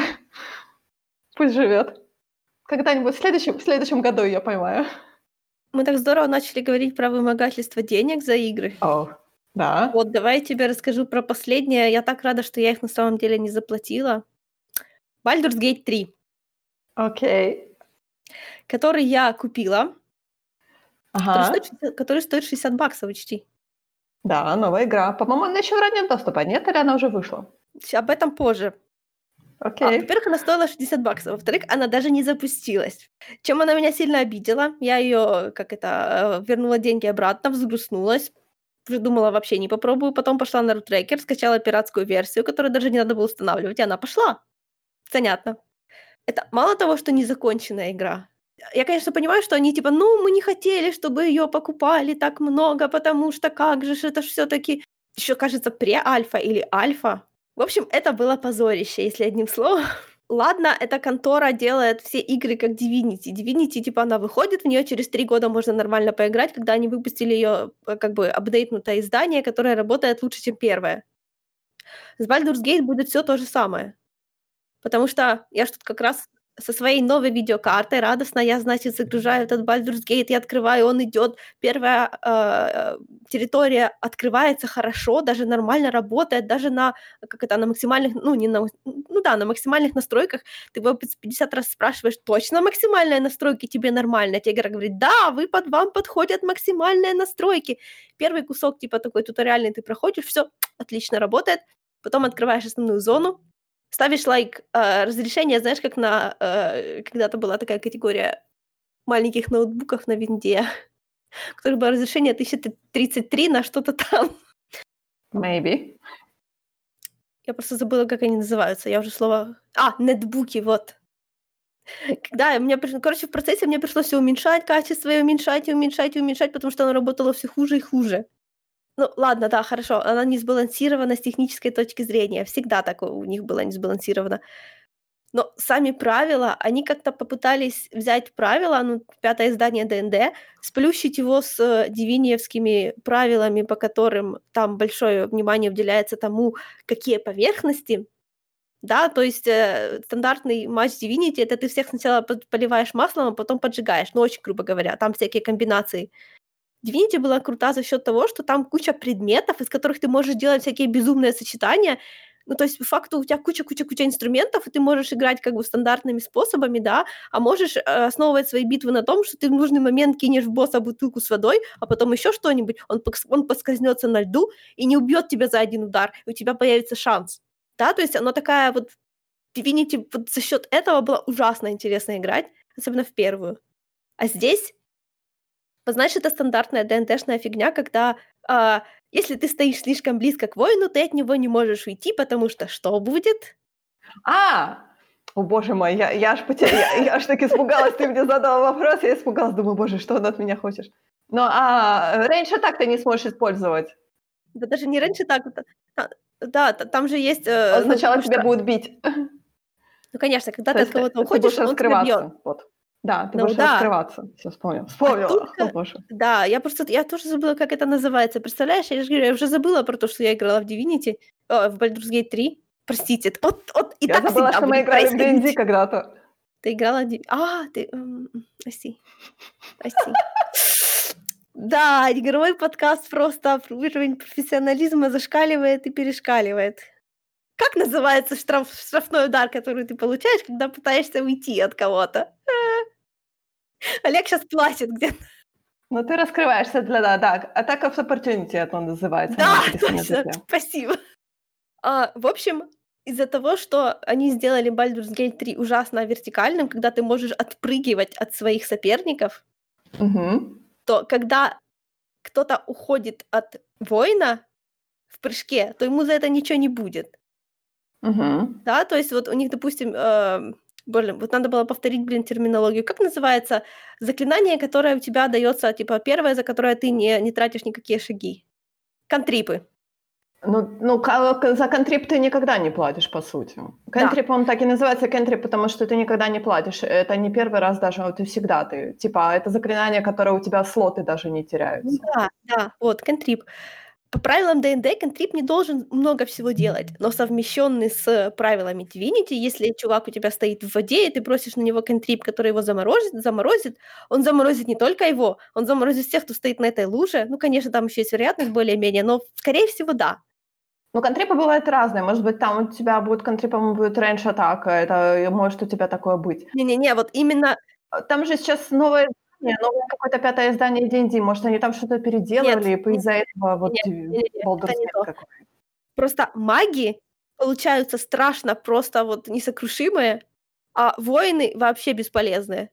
Пусть живет. Когда-нибудь в следующем, в следующем году я поймаю. Мы так здорово начали говорить про вымогательство денег за игры. О, да. Вот, давай я тебе расскажу про последнее. Я так рада, что я их на самом деле не заплатила. Baldur's Gate 3. Окей. Который я купила. Ага. Который стоит, который стоит 60 баксов, учти. Да, новая игра. По-моему, она еще в раннем доступе, нет? Или она уже вышла? Об этом позже. Окей. А, во-первых, она стоила 60 баксов. Во-вторых, она даже не запустилась. Чем она меня сильно обидела. Я ее, как это, э, вернула деньги обратно, взгрустнулась, придумала вообще не попробую, потом пошла на рутрекер, скачала пиратскую версию, которую даже не надо было устанавливать, и она пошла. Понятно. Это мало того, что незаконченная игра. Я, конечно, понимаю, что они типа, ну, мы не хотели, чтобы ее покупали так много, потому что как же это ж все-таки еще, кажется, пре-альфа или альфа. В общем, это было позорище, если одним словом. Ладно, эта контора делает все игры как Divinity. Divinity, типа, она выходит, в нее через три года можно нормально поиграть, когда они выпустили ее э, как бы апдейтнутое издание, которое работает лучше, чем первое. С Baldur's Gate будет все то же самое. Потому что я что-то как раз со своей новой видеокартой радостно я, значит, загружаю этот Baldur's Gate и открываю, он идет, первая э, территория открывается хорошо, даже нормально работает, даже на, как это, на максимальных, ну, не на, ну да, на максимальных настройках, ты его 50 раз спрашиваешь, точно максимальные настройки тебе нормально? Тебе игра говорит, да, вы под вам подходят максимальные настройки. Первый кусок, типа, такой туториальный ты проходишь, все, отлично работает, потом открываешь основную зону, ставишь лайк э, разрешение, знаешь, как на э, когда-то была такая категория маленьких ноутбуков на винде, у которых было разрешение 1033 на что-то там. Maybe. Я просто забыла, как они называются. Я уже слово... А, нетбуки, вот. Когда мне пришло, короче, в процессе мне пришлось уменьшать качество, и уменьшать, и уменьшать, и уменьшать, потому что оно работало все хуже и хуже. Ну, ладно, да, хорошо, она не сбалансирована с технической точки зрения. Всегда такое у них было не сбалансировано. Но сами правила, они как-то попытались взять правила, ну, пятое издание ДНД, сплющить его с э, дивиниевскими правилами, по которым там большое внимание уделяется тому, какие поверхности, да, то есть э, стандартный матч Divinity это ты всех сначала поливаешь маслом, а потом поджигаешь, ну очень грубо говоря, там всякие комбинации. Divinity была крута за счет того, что там куча предметов, из которых ты можешь делать всякие безумные сочетания, ну, то есть, по факту, у тебя куча-куча-куча инструментов, и ты можешь играть как бы стандартными способами, да, а можешь э, основывать свои битвы на том, что ты в нужный момент кинешь в босса бутылку с водой, а потом еще что-нибудь, он, он подскользнется на льду и не убьет тебя за один удар, и у тебя появится шанс. Да, то есть она такая вот Divinity вот за счет этого было ужасно интересно играть, особенно в первую. А здесь, значит, это стандартная ДНТшная фигня, когда э, если ты стоишь слишком близко к воину, ты от него не можешь уйти, потому что что будет? А, о боже мой, я, я аж потеряла, я, я аж так испугалась, ты мне задала вопрос, я испугалась, думаю, боже, что он от меня хочешь? Но а, раньше так ты не сможешь использовать. Да даже не раньше так, да, там же есть... Э, он ну, сначала тебя что... будет бить. Ну, конечно, когда То ты от кого-то уходишь, он тебя бьет. Вот. Да, ты ну, будешь да. раскрываться. Все, вспомнил. Вспомнила. А только... Боже. Да, я просто, я тоже забыла, как это называется. Представляешь, я же говорю, я уже забыла про то, что я играла в Divinity, о, в Baldur's Gate 3. Простите, вот, вот и я так забыла, что мы играли в D&D когда-то. Ты играла? А, ты... Прости. Прости. Да, игровой подкаст просто уровень профессионализма зашкаливает и перешкаливает. Как называется штраф, штрафной удар, который ты получаешь, когда пытаешься уйти от кого-то? Олег сейчас плачет где-то. Ну, ты раскрываешься для, да, да. Атака в opportunity это называется. Да, точно, спасибо. А, в общем, из-за того, что они сделали Baldur's Gate 3 ужасно вертикальным, когда ты можешь отпрыгивать от своих соперников, угу то когда кто-то уходит от воина в прыжке, то ему за это ничего не будет. Угу. Да, то есть вот у них, допустим, э, блин, вот надо было повторить, блин, терминологию. Как называется заклинание, которое у тебя дается, типа, первое, за которое ты не, не тратишь никакие шаги? Контрипы. Ну, ну, за контрип ты никогда не платишь, по сути. Контрип, да. он так и называется контрип, потому что ты никогда не платишь. Это не первый раз даже, вот и всегда ты. Типа, это заклинание, которое у тебя слоты даже не теряются. Да, да, вот, контрип. По правилам ДНД контрип не должен много всего делать, но совмещенный с правилами Divinity, если чувак у тебя стоит в воде, и ты просишь на него контрип, который его заморозит, заморозит, он заморозит не только его, он заморозит всех, кто стоит на этой луже. Ну, конечно, там еще есть вероятность более-менее, но, скорее всего, да. Ну, контрипы бывают разные. Может быть, там у тебя будет контрипом будет раньше атака. Это может у тебя такое быть. Не-не-не, вот именно... Там же сейчас новое издание, новое какое-то пятое издание D&D. Может, они там что-то переделали, нет, и из-за этого вот Baldur's Просто маги получаются страшно, просто вот несокрушимые, а воины вообще бесполезные.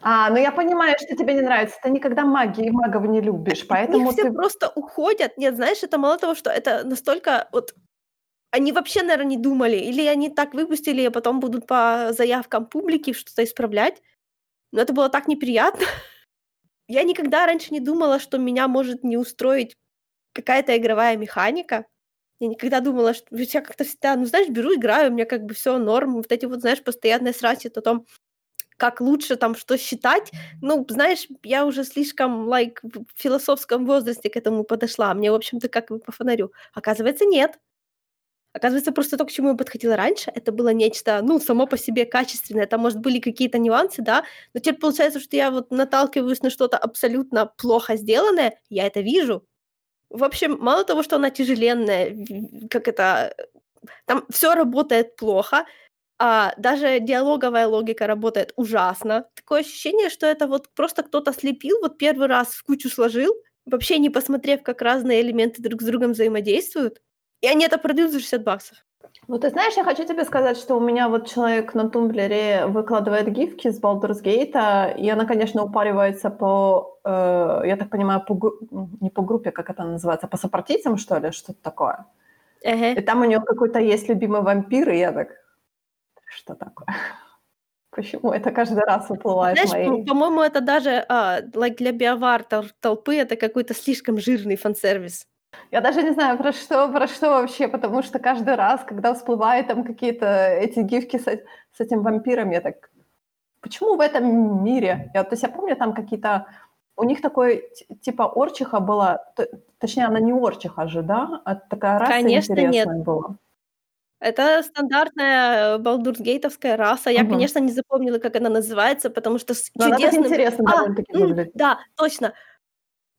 А, ну я понимаю, что тебе не нравится. Ты никогда магии и магов не любишь, поэтому Их все ты... просто уходят. Нет, знаешь, это мало того, что это настолько вот они вообще, наверное, не думали, или они так выпустили, а потом будут по заявкам публики что-то исправлять. Но это было так неприятно. Я никогда раньше не думала, что меня может не устроить какая-то игровая механика. Я никогда думала, что я как-то всегда, ну, знаешь, беру, играю, у меня как бы все норм. Вот эти вот, знаешь, постоянные срачи о том, как лучше там что считать. Ну, знаешь, я уже слишком, like, в философском возрасте к этому подошла. Мне, в общем-то, как бы по фонарю. Оказывается, нет. Оказывается, просто то, к чему я подходила раньше, это было нечто, ну, само по себе качественное. Там, может, были какие-то нюансы, да, но теперь получается, что я вот наталкиваюсь на что-то абсолютно плохо сделанное, я это вижу. В общем, мало того, что она тяжеленная, как это... Там все работает плохо, а, даже диалоговая логика работает ужасно. Такое ощущение, что это вот просто кто-то слепил, вот первый раз в кучу сложил, вообще не посмотрев, как разные элементы друг с другом взаимодействуют, и они это продают за 60 баксов. Ну, ты знаешь, я хочу тебе сказать, что у меня вот человек на тумблере выкладывает гифки с Baldur's Gate, и она, конечно, упаривается по, э, я так понимаю, по, не по группе, как это называется, по сопартийцам, что ли, что-то такое. Uh-huh. И там у нее какой-то есть любимый вампир, и я так, что такое? Почему это каждый раз выплывает Знаешь, моей? по- по-моему, это даже а, like для биовар тол- толпы это какой-то слишком жирный фан-сервис. Я даже не знаю, про что, про что вообще, потому что каждый раз, когда всплывают там какие-то эти гифки с, э- с этим вампиром, я так... Почему в этом мире? Я, то есть я помню там какие-то... У них такой, типа, орчиха была, точнее, она не орчиха же, да? А такая раса Конечно, нет. интересная была. Это стандартная балдурсгейтовская раса. Я, Мгм. конечно, не запомнила, как она называется, потому что с Но она так чудесным... интересно А, довольно-таки выглядит. да, точно.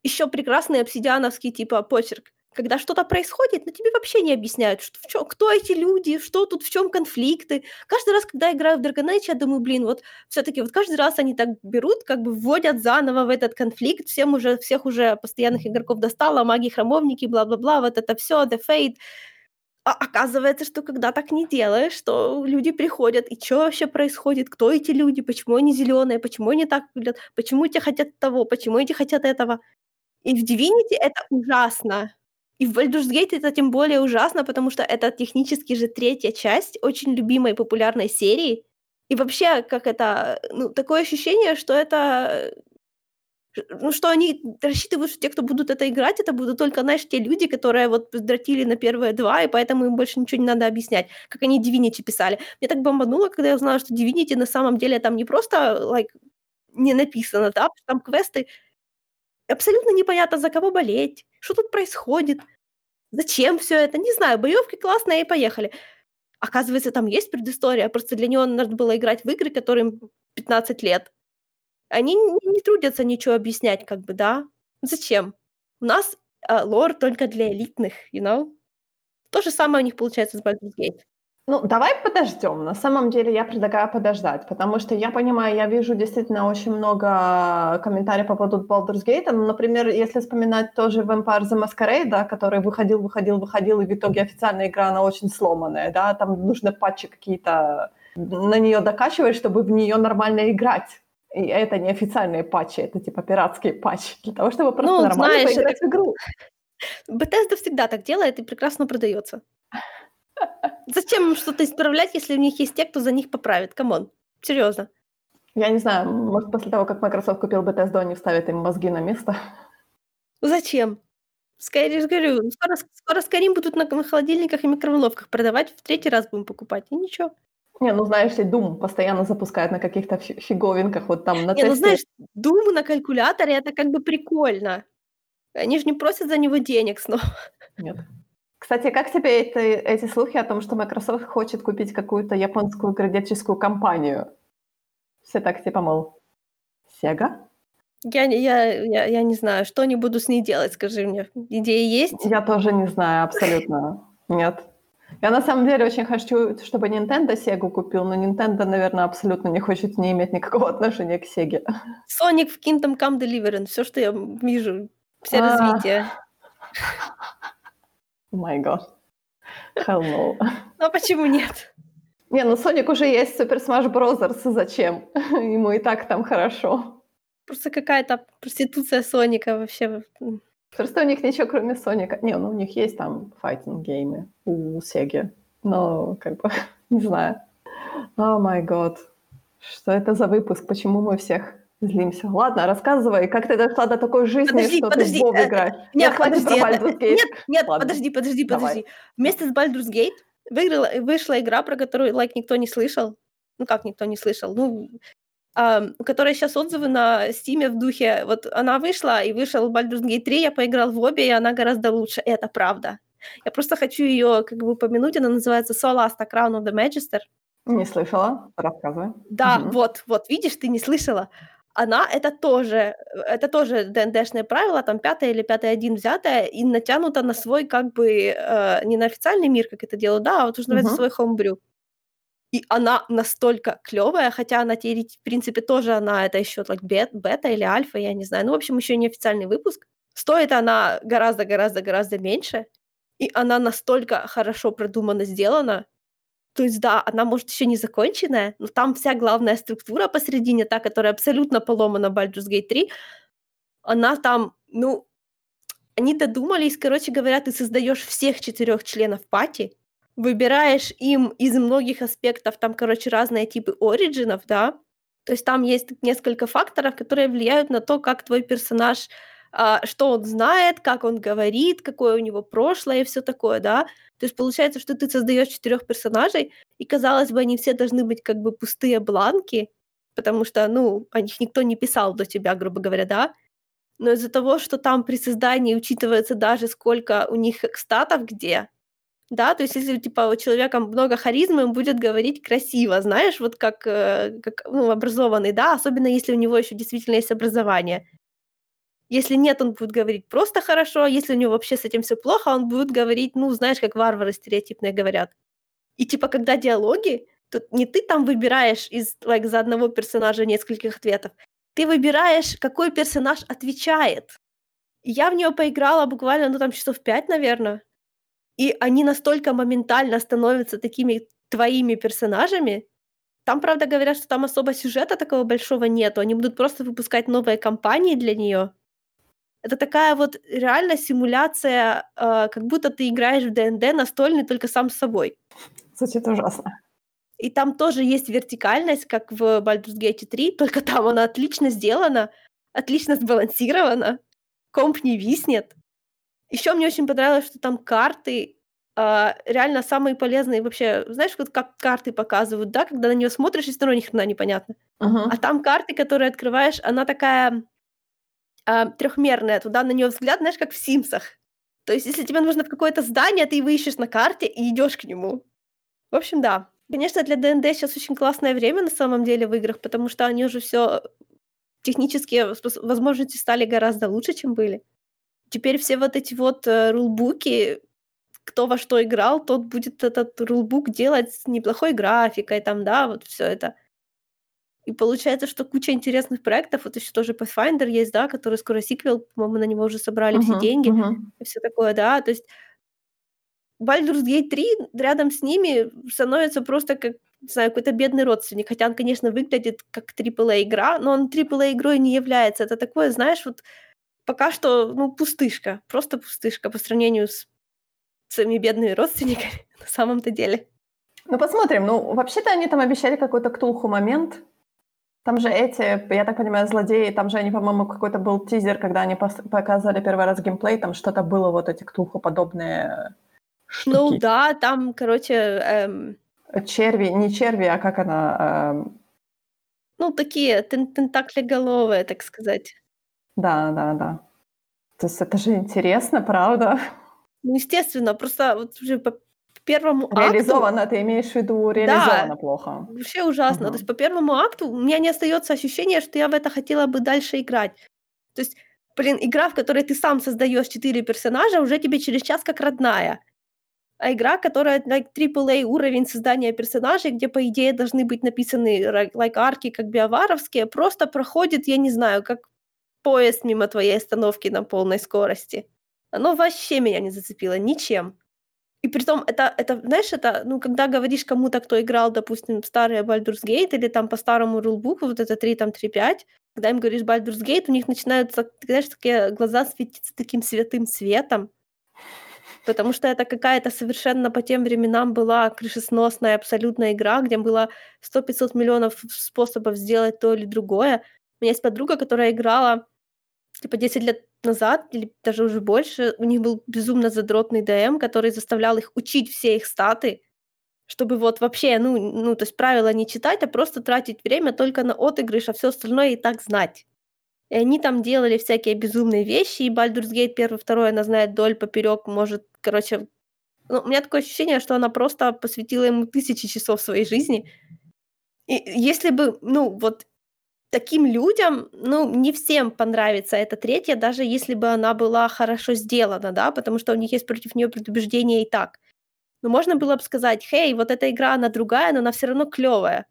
Еще прекрасный обсидиановский типа почерк. Когда что-то происходит, но тебе вообще не объясняют, что, в чём- кто эти люди, что тут, в чем конфликты. Каждый раз, когда я играю в Dragon Age, я думаю, блин, вот все-таки вот каждый раз они так берут, как бы вводят заново в этот конфликт, всем уже, всех уже постоянных игроков достало, маги-храмовники, бла-бла-бла, вот это все, The Fate. А оказывается, что когда так не делаешь, что люди приходят, и что вообще происходит, кто эти люди, почему они зеленые, почему они так выглядят, почему эти хотят того, почему эти хотят этого. И в Divinity это ужасно. И в Baldur's Gate это тем более ужасно, потому что это технически же третья часть очень любимой популярной серии. И вообще, как это, ну, такое ощущение, что это ну, что они рассчитывают, что те, кто будут это играть, это будут только, знаешь, те люди, которые вот дратили на первые два, и поэтому им больше ничего не надо объяснять, как они Divinity писали. Мне так бомбануло, когда я узнала, что Divinity на самом деле там не просто, like, не написано, да, там квесты, абсолютно непонятно, за кого болеть, что тут происходит, зачем все это, не знаю, боевки классные, и поехали. Оказывается, там есть предыстория, просто для него надо было играть в игры, которым 15 лет. Они не, трудятся ничего объяснять, как бы, да? Зачем? У нас э, лор только для элитных, you know? То же самое у них получается с Baldur's Gate. Ну, давай подождем. На самом деле я предлагаю подождать, потому что я понимаю, я вижу действительно очень много комментариев по поводу Baldur's Gate. Ну, например, если вспоминать тоже Vampire the Masquerade, да, который выходил, выходил, выходил, и в итоге официальная игра, она очень сломанная, да, там нужны патчи какие-то на нее докачивать, чтобы в нее нормально играть. И это не официальные патчи, это типа пиратские патчи, для того, чтобы просто Ну, нормально знаешь, поиграть это- в игру. Bethesda всегда так делает и прекрасно продается. Зачем им что-то исправлять, если у них есть те, кто за них поправит? Come on. Серьезно. Я не знаю, может, после того, как Microsoft купил Bethesda, они вставят им мозги на место. Зачем? Скорее же говорю, скоро, скоро Skyrim будут на, на холодильниках и микроволновках продавать, в третий раз будем покупать, и ничего. Не, ну знаешь ли, Doom постоянно запускает на каких-то фи- фиговинках, вот там на Не, ну тесте. знаешь, Doom на калькуляторе это как бы прикольно. Они же не просят за него денег снова. Нет. Кстати, как тебе это- эти слухи о том, что Microsoft хочет купить какую-то японскую градическую компанию? Все так типа, мол, Sega? Я, не- я, я, я не знаю, что они буду с ней делать, скажи мне. Идеи есть? Я тоже не знаю абсолютно. Нет. Я на самом деле очень хочу, чтобы Nintendo Sega купил, но Nintendo, наверное, абсолютно не хочет не иметь никакого отношения к Sega. Sonic в Kingdom Come Deliverance, все, что я вижу, все А. развитие. My God. Hell no. Ну а почему нет? Не, ну Sonic уже есть Super Smash Bros. Зачем? Ему и так там хорошо. Просто какая-то проституция Соника вообще. Просто у них ничего кроме Соника. Не, ну у них есть там файтинг-геймы у Сеги. Но, как бы, не знаю. О май год. Что это за выпуск? Почему мы всех злимся? Ладно, рассказывай, как ты дошла до такой жизни, Подожди, что подожди, ты в Вов э, играешь? Нет, подожди, нет, нет, Ладно, подожди, подожди, давай. подожди. Вместе с Baldur's Gate выиграла, вышла игра, про которую лайк никто не слышал. Ну как никто не слышал? Ну, ам, у которой сейчас отзывы на Steam в духе. Вот она вышла, и вышел Baldur's Gate 3, я поиграл в обе, и она гораздо лучше. Это правда. Я просто хочу ее как бы упомянуть. Она называется Solasta Crown of the Magister. Не слышала. Рассказывай. Да, Мгм. вот, вот, видишь, ты не слышала. Она, это тоже, это тоже ДНДшные правила, там пятое или пятое один взятое, и натянуто на свой, как бы, э, не на официальный мир, как это делают, да, а вот уже называется Мгм. свой хомбрю. И она настолько клевая, хотя она, теоретически, в принципе, тоже она, это еще like, бет, бета или альфа, я не знаю. Ну, в общем, еще не официальный выпуск. Стоит она гораздо-гораздо-гораздо меньше, и она настолько хорошо продуманно сделана, то есть, да, она, может, еще не законченная, но там вся главная структура посередине, та, которая абсолютно поломана в Baldur's Gate 3, она там, ну, они додумались, короче говоря, ты создаешь всех четырех членов пати, выбираешь им из многих аспектов, там, короче, разные типы оригинов, да, то есть там есть несколько факторов, которые влияют на то, как твой персонаж, а, что он знает, как он говорит, какое у него прошлое и все такое, да. То есть получается, что ты создаешь четырех персонажей, и казалось бы, они все должны быть как бы пустые бланки, потому что, ну, о них никто не писал до тебя, грубо говоря, да. Но из-за того, что там при создании учитывается даже сколько у них статов где, да, то есть если типа у человека много харизмы, он будет говорить красиво, знаешь, вот как, э, как ну, образованный, да, особенно если у него еще действительно есть образование. Если нет, он будет говорить просто хорошо, если у него вообще с этим все плохо, он будет говорить, ну, знаешь, как варвары стереотипные говорят. И типа, когда диалоги, то не ты там выбираешь из, like, за одного персонажа нескольких ответов, ты выбираешь, какой персонаж отвечает. Я в нее поиграла буквально, ну, там, часов пять, наверное. И они настолько моментально становятся такими твоими персонажами. Там, правда, говорят, что там особо сюжета такого большого нету. Они будут просто выпускать новые кампании для нее. Это такая вот реально симуляция, э, как будто ты играешь в ДНД настольный только сам с собой. Звучит ужасно. И там тоже есть вертикальность, как в Baldur's Gate 3, только там она отлично сделана, отлично сбалансирована, комп не виснет. Еще мне очень понравилось, что там карты э, реально самые полезные вообще. Знаешь, вот как карты показывают, да, когда на нее смотришь, и все равно ни хрена непонятно. Мгм. А там карты, которые открываешь, она такая а, трехмерная. Туда на нее взгляд, знаешь, как в Симсах. То есть, если тебе нужно в какое-то здание, ты его ищешь на карте и идешь к нему. В общем, да. Конечно, для ДНД сейчас очень классное время на самом деле в играх, потому что они уже все технические спос- возможности стали гораздо лучше, чем были. Теперь все вот эти вот э, рулбуки, кто во что играл, тот будет этот рулбук делать с неплохой графикой, там, да, вот все это. И получается, что куча интересных проектов, вот еще тоже Pathfinder есть, да, который скоро сиквел, по-моему, на него уже собрали все Мгм, деньги мгм. и все такое, да, то есть Baldur's Gate 3 рядом с ними становится просто как, не знаю, какой-то бедный родственник, хотя он, конечно, выглядит как AAA-игра, но он AAA-игрой не является. Это такое, знаешь, вот пока что, ну, пустышка, просто пустышка по сравнению с своими бедными родственниками на самом-то деле. Ну, посмотрим. Ну, вообще-то они там обещали какой-то ктулху момент. Там же эти, я так понимаю, злодеи, там же они, по-моему, какой-то был тизер, когда они показывали первый раз геймплей, там что-то было, вот эти ктулху-подобные штуки. Ну да, там, короче, эм, Черви, не черви, а как она... эм, ну, такие тен- тентаклеголовые, так сказать. Да, да, да. То есть это же интересно, правда? Ну, естественно, просто вот уже первому акту Реализовано, ты имеешь в виду реализовано плохо. вообще ужасно. То Мгм. есть по первому акту у меня не остается ощущения, что я в это хотела бы дальше играть. То есть, блин, игра, в которой ты сам создаешь четыре персонажа, уже тебе через час как родная. А игра, которая like, AAA уровень создания персонажей, где, по идее, должны быть написаны like, арки, как биоваровские, просто проходит, я не знаю, как поезд мимо твоей остановки на полной скорости. Оно вообще меня не зацепило ничем. И притом это, это, знаешь, это, ну, когда говоришь кому-то, кто играл, допустим, в старые Baldur's Gate или там по старому рулбуку, вот это 3, там 3.5, когда им говоришь Baldur's Gate, у них начинаются, знаешь, такие глаза светиться таким святым светом, потому что это какая-то совершенно по тем временам была крышесносная абсолютная игра, где было 100-500 миллионов способов сделать то или другое. У меня есть подруга, которая играла типа 10 лет назад, или даже уже больше, у них был безумно задротный ДМ, который заставлял их учить все их статы, чтобы вот вообще, ну, ну, то есть правила не читать, а просто тратить время только на отыгрыш, а все остальное и так знать. И они там делали всякие безумные вещи, и Baldur's Gate 1, 2 она знает вдоль, поперек, может, короче... Ну, у меня такое ощущение, что она просто посвятила ему тысячи часов своей жизни. И если бы, ну, вот таким людям, ну, не всем понравится эта третья, даже если бы она была хорошо сделана, да, потому что у них есть против нее предубеждения и так. Но можно было бы сказать, хей, вот эта игра, она другая, но она все равно клевая.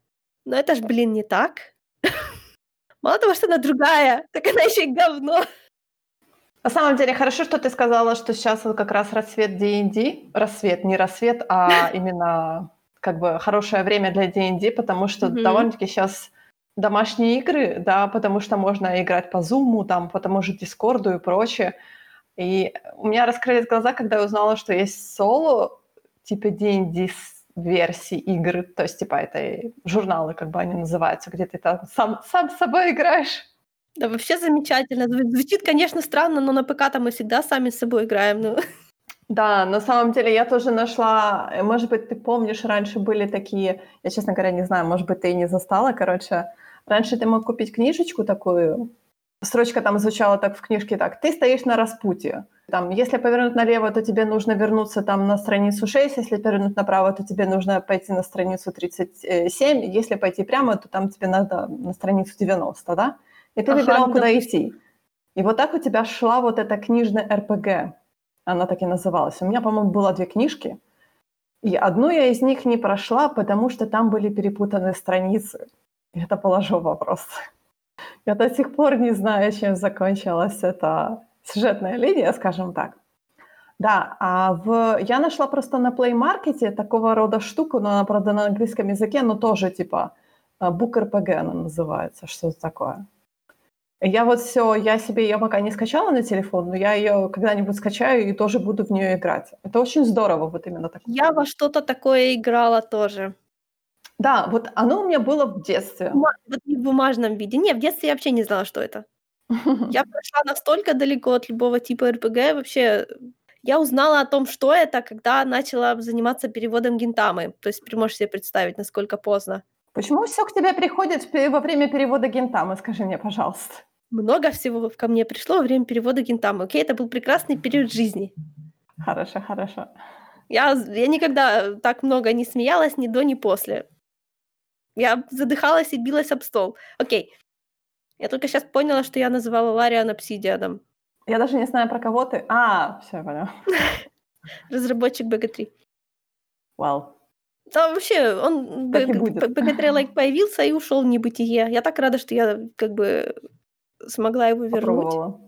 Но это ж, блин, не так. Мало того, что она другая, так она еще и говно. На самом деле, хорошо, что ты сказала, что сейчас вот как раз рассвет D&D. Рассвет, не рассвет, а именно как бы хорошее время для D&D, потому что довольно-таки сейчас домашние игры, да, потому что можно играть по Zoom, там, по тому же Дискорду и прочее. И у меня раскрылись глаза, когда я узнала, что есть соло, типа D&D версий игр, то есть типа это журналы, как бы они называются, где ты там сам, сам с собой играешь. Да, вообще замечательно. Звучит, конечно, странно, но на ПК-то мы всегда сами с собой играем. Ну. Да, на самом деле я тоже нашла, э, может быть, ты помнишь, раньше были такие, я, честно говоря, не знаю, может быть, ты и не застала, короче, раньше ты мог купить книжечку такую, строчка там звучала так в книжке так, ты стоишь на распутье, там, если повернуть налево, то тебе нужно вернуться там на страницу 6, если повернуть направо, то тебе нужно пойти на страницу 37, если пойти прямо, то там тебе надо на страницу 90, да? И ты ага, выбирал, куда допустим. идти. И вот так у тебя шла вот эта книжная РПГ. Она так и называлась. У меня, по-моему, было две книжки. И одну я из них не прошла, потому что там были перепутаны страницы. И это положил вопрос. Я до сих пор не знаю, чем закончилась эта сюжетная линия, скажем так. Да, а в... я нашла просто на Play Market такого рода штуку, но она, правда, на английском языке, но тоже типа э, Book RPG она называется, что это такое. Я вот все, я себе ее пока не скачала на телефон, но я ее когда-нибудь скачаю и тоже буду в нее играть. Это очень здорово, вот именно так. Я во что-то такое играла тоже. Да, вот оно у меня было в детстве. Вот не в бумажном виде. Не, в детстве я вообще не знала, что это. Я прошла настолько далеко от любого типа РПГ, вообще я узнала о том, что это, когда начала заниматься переводом гентамы. То есть ты можешь себе представить, насколько поздно. Почему все к тебе приходит во время перевода гентамы, скажи мне, пожалуйста? много всего ко мне пришло во время перевода Гентамы. Окей, это был прекрасный период жизни. Хорошо, хорошо. Я, я никогда так много не смеялась ни до, ни после. Я задыхалась и билась об стол. Окей. Я только сейчас поняла, что я называла Лариан обсидианом. Я даже не знаю, про кого ты. А, все, я поняла. Разработчик BG3. Вау. Да, вообще, он BG3 like, появился и ушел в небытие. Я так рада, что я как бы смогла его вернуть.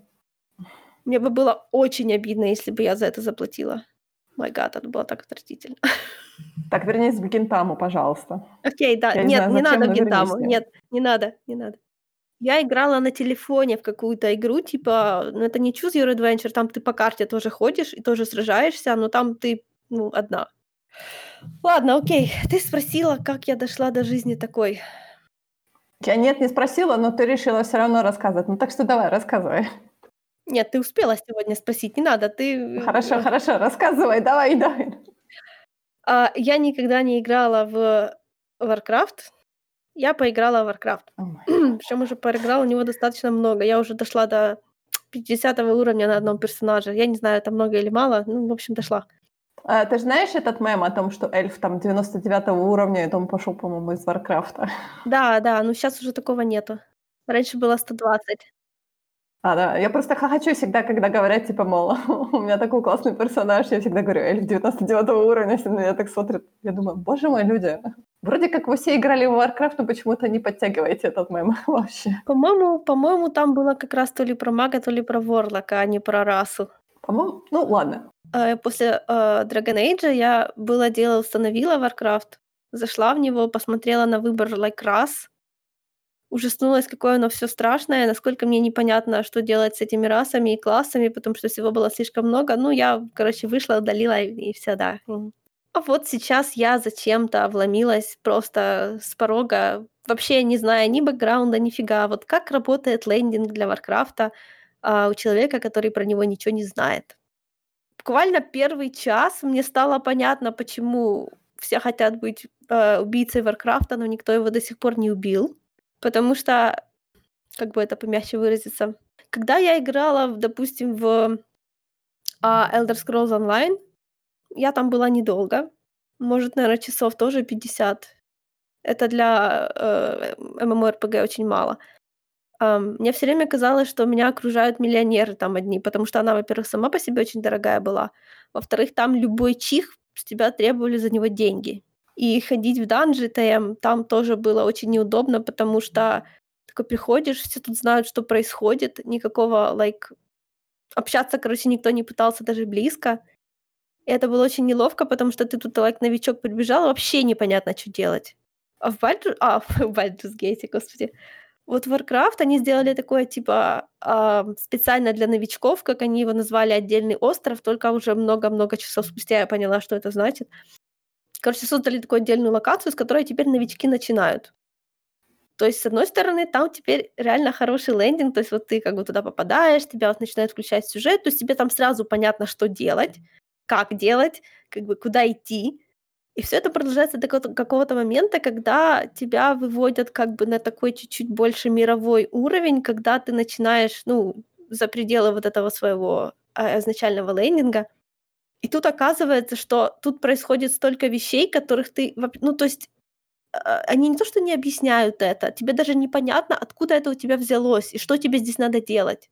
Мне бы было очень обидно, если бы я за это заплатила. Май гад, это было так отвратительно. Так, вернись в Гентаму, пожалуйста. Окей, да. Я Нет, не, знаю, не надо Гентаму. Нет, не надо, не надо. Я играла на телефоне в какую-то игру, типа, ну это не Choose Your Adventure, там ты по карте тоже ходишь и тоже сражаешься, но там ты, ну, одна. Ладно, окей. Ты спросила, как я дошла до жизни такой. Я нет, не спросила, но ты решила все равно рассказывать. Ну так что давай, рассказывай. Нет, ты успела сегодня спросить, не надо, ты... Хорошо, хорошо, рассказывай, давай, давай. А, я никогда не играла в Warcraft. Я поиграла в Warcraft. Oh Причем уже поиграла в него достаточно много. Я уже дошла до 50 уровня на одном персонаже. Я не знаю, это много или мало. Ну, в общем, дошла. А, ты же знаешь этот мем о том, что эльф там 99 уровня, и он пошел, по-моему, из Варкрафта? Да, да, но сейчас уже такого нету. Раньше было 120. А, да, я просто хочу всегда, когда говорят, типа, мол, у меня такой классный персонаж, я всегда говорю, эльф 99 уровня, все на меня так смотрят. Я думаю, боже мой, люди, вроде как вы все играли в Warcraft, но почему-то не подтягиваете этот мем вообще. По-моему, по-моему, там было как раз то ли про мага, то ли про ворлока, а не про расу. По-моему, ну ладно. Э, после э, Dragon Age я было дело установила Warcraft, зашла в него, посмотрела на выбор like рас, ужаснулась, какое оно все страшное, насколько мне непонятно, что делать с этими расами и классами, потому что всего было слишком много. Ну, я, короче, вышла, удалила и, и все, да. А вот сейчас я зачем-то вломилась просто с порога, вообще не зная ни бэкграунда, нифига. Вот как работает лендинг для Варкрафта а, у человека, который про него ничего не знает буквально первый час мне стало понятно, почему все хотят быть э, убийцей Варкрафта, но никто его до сих пор не убил. Потому что, как бы это помягче выразиться, когда я играла, допустим, в э, Elder Scrolls Online, я там была недолго. Может, наверное, часов тоже 50. Это для э, MMORPG очень мало. Um, мне все время казалось, что меня окружают миллионеры там одни, потому что она, во-первых, сама по себе очень дорогая была, во-вторых, там любой чих с тебя требовали за него деньги. И ходить в данжи ТМ там тоже было очень неудобно, потому что такой приходишь, все тут знают, что происходит, никакого, like, общаться, короче, никто не пытался даже близко. И это было очень неловко, потому что ты тут, like, новичок прибежал, вообще непонятно, что делать. А в Baldur's... А, в Baldur's Gate, господи Вот Warcraft они сделали такое, типа, а, специально для новичков, как они его назвали, отдельный остров, только уже много-много часов спустя я поняла, что это значит. Короче, создали такую отдельную локацию, с которой теперь новички начинают. То есть, с одной стороны, там теперь реально хороший лендинг, то есть вот ты как бы туда попадаешь, тебя вот начинают включать сюжет, то есть тебе там сразу понятно, что делать, как делать, как бы куда идти. И все это продолжается до какого-то момента, когда тебя выводят как бы на такой чуть-чуть больше мировой уровень, когда ты начинаешь, ну, за пределы вот этого своего а, изначального лендинга. И тут оказывается, что тут происходит столько вещей, которых ты... Ну, то есть а, они не то, что не объясняют это, тебе даже непонятно, откуда это у тебя взялось и что тебе здесь надо делать.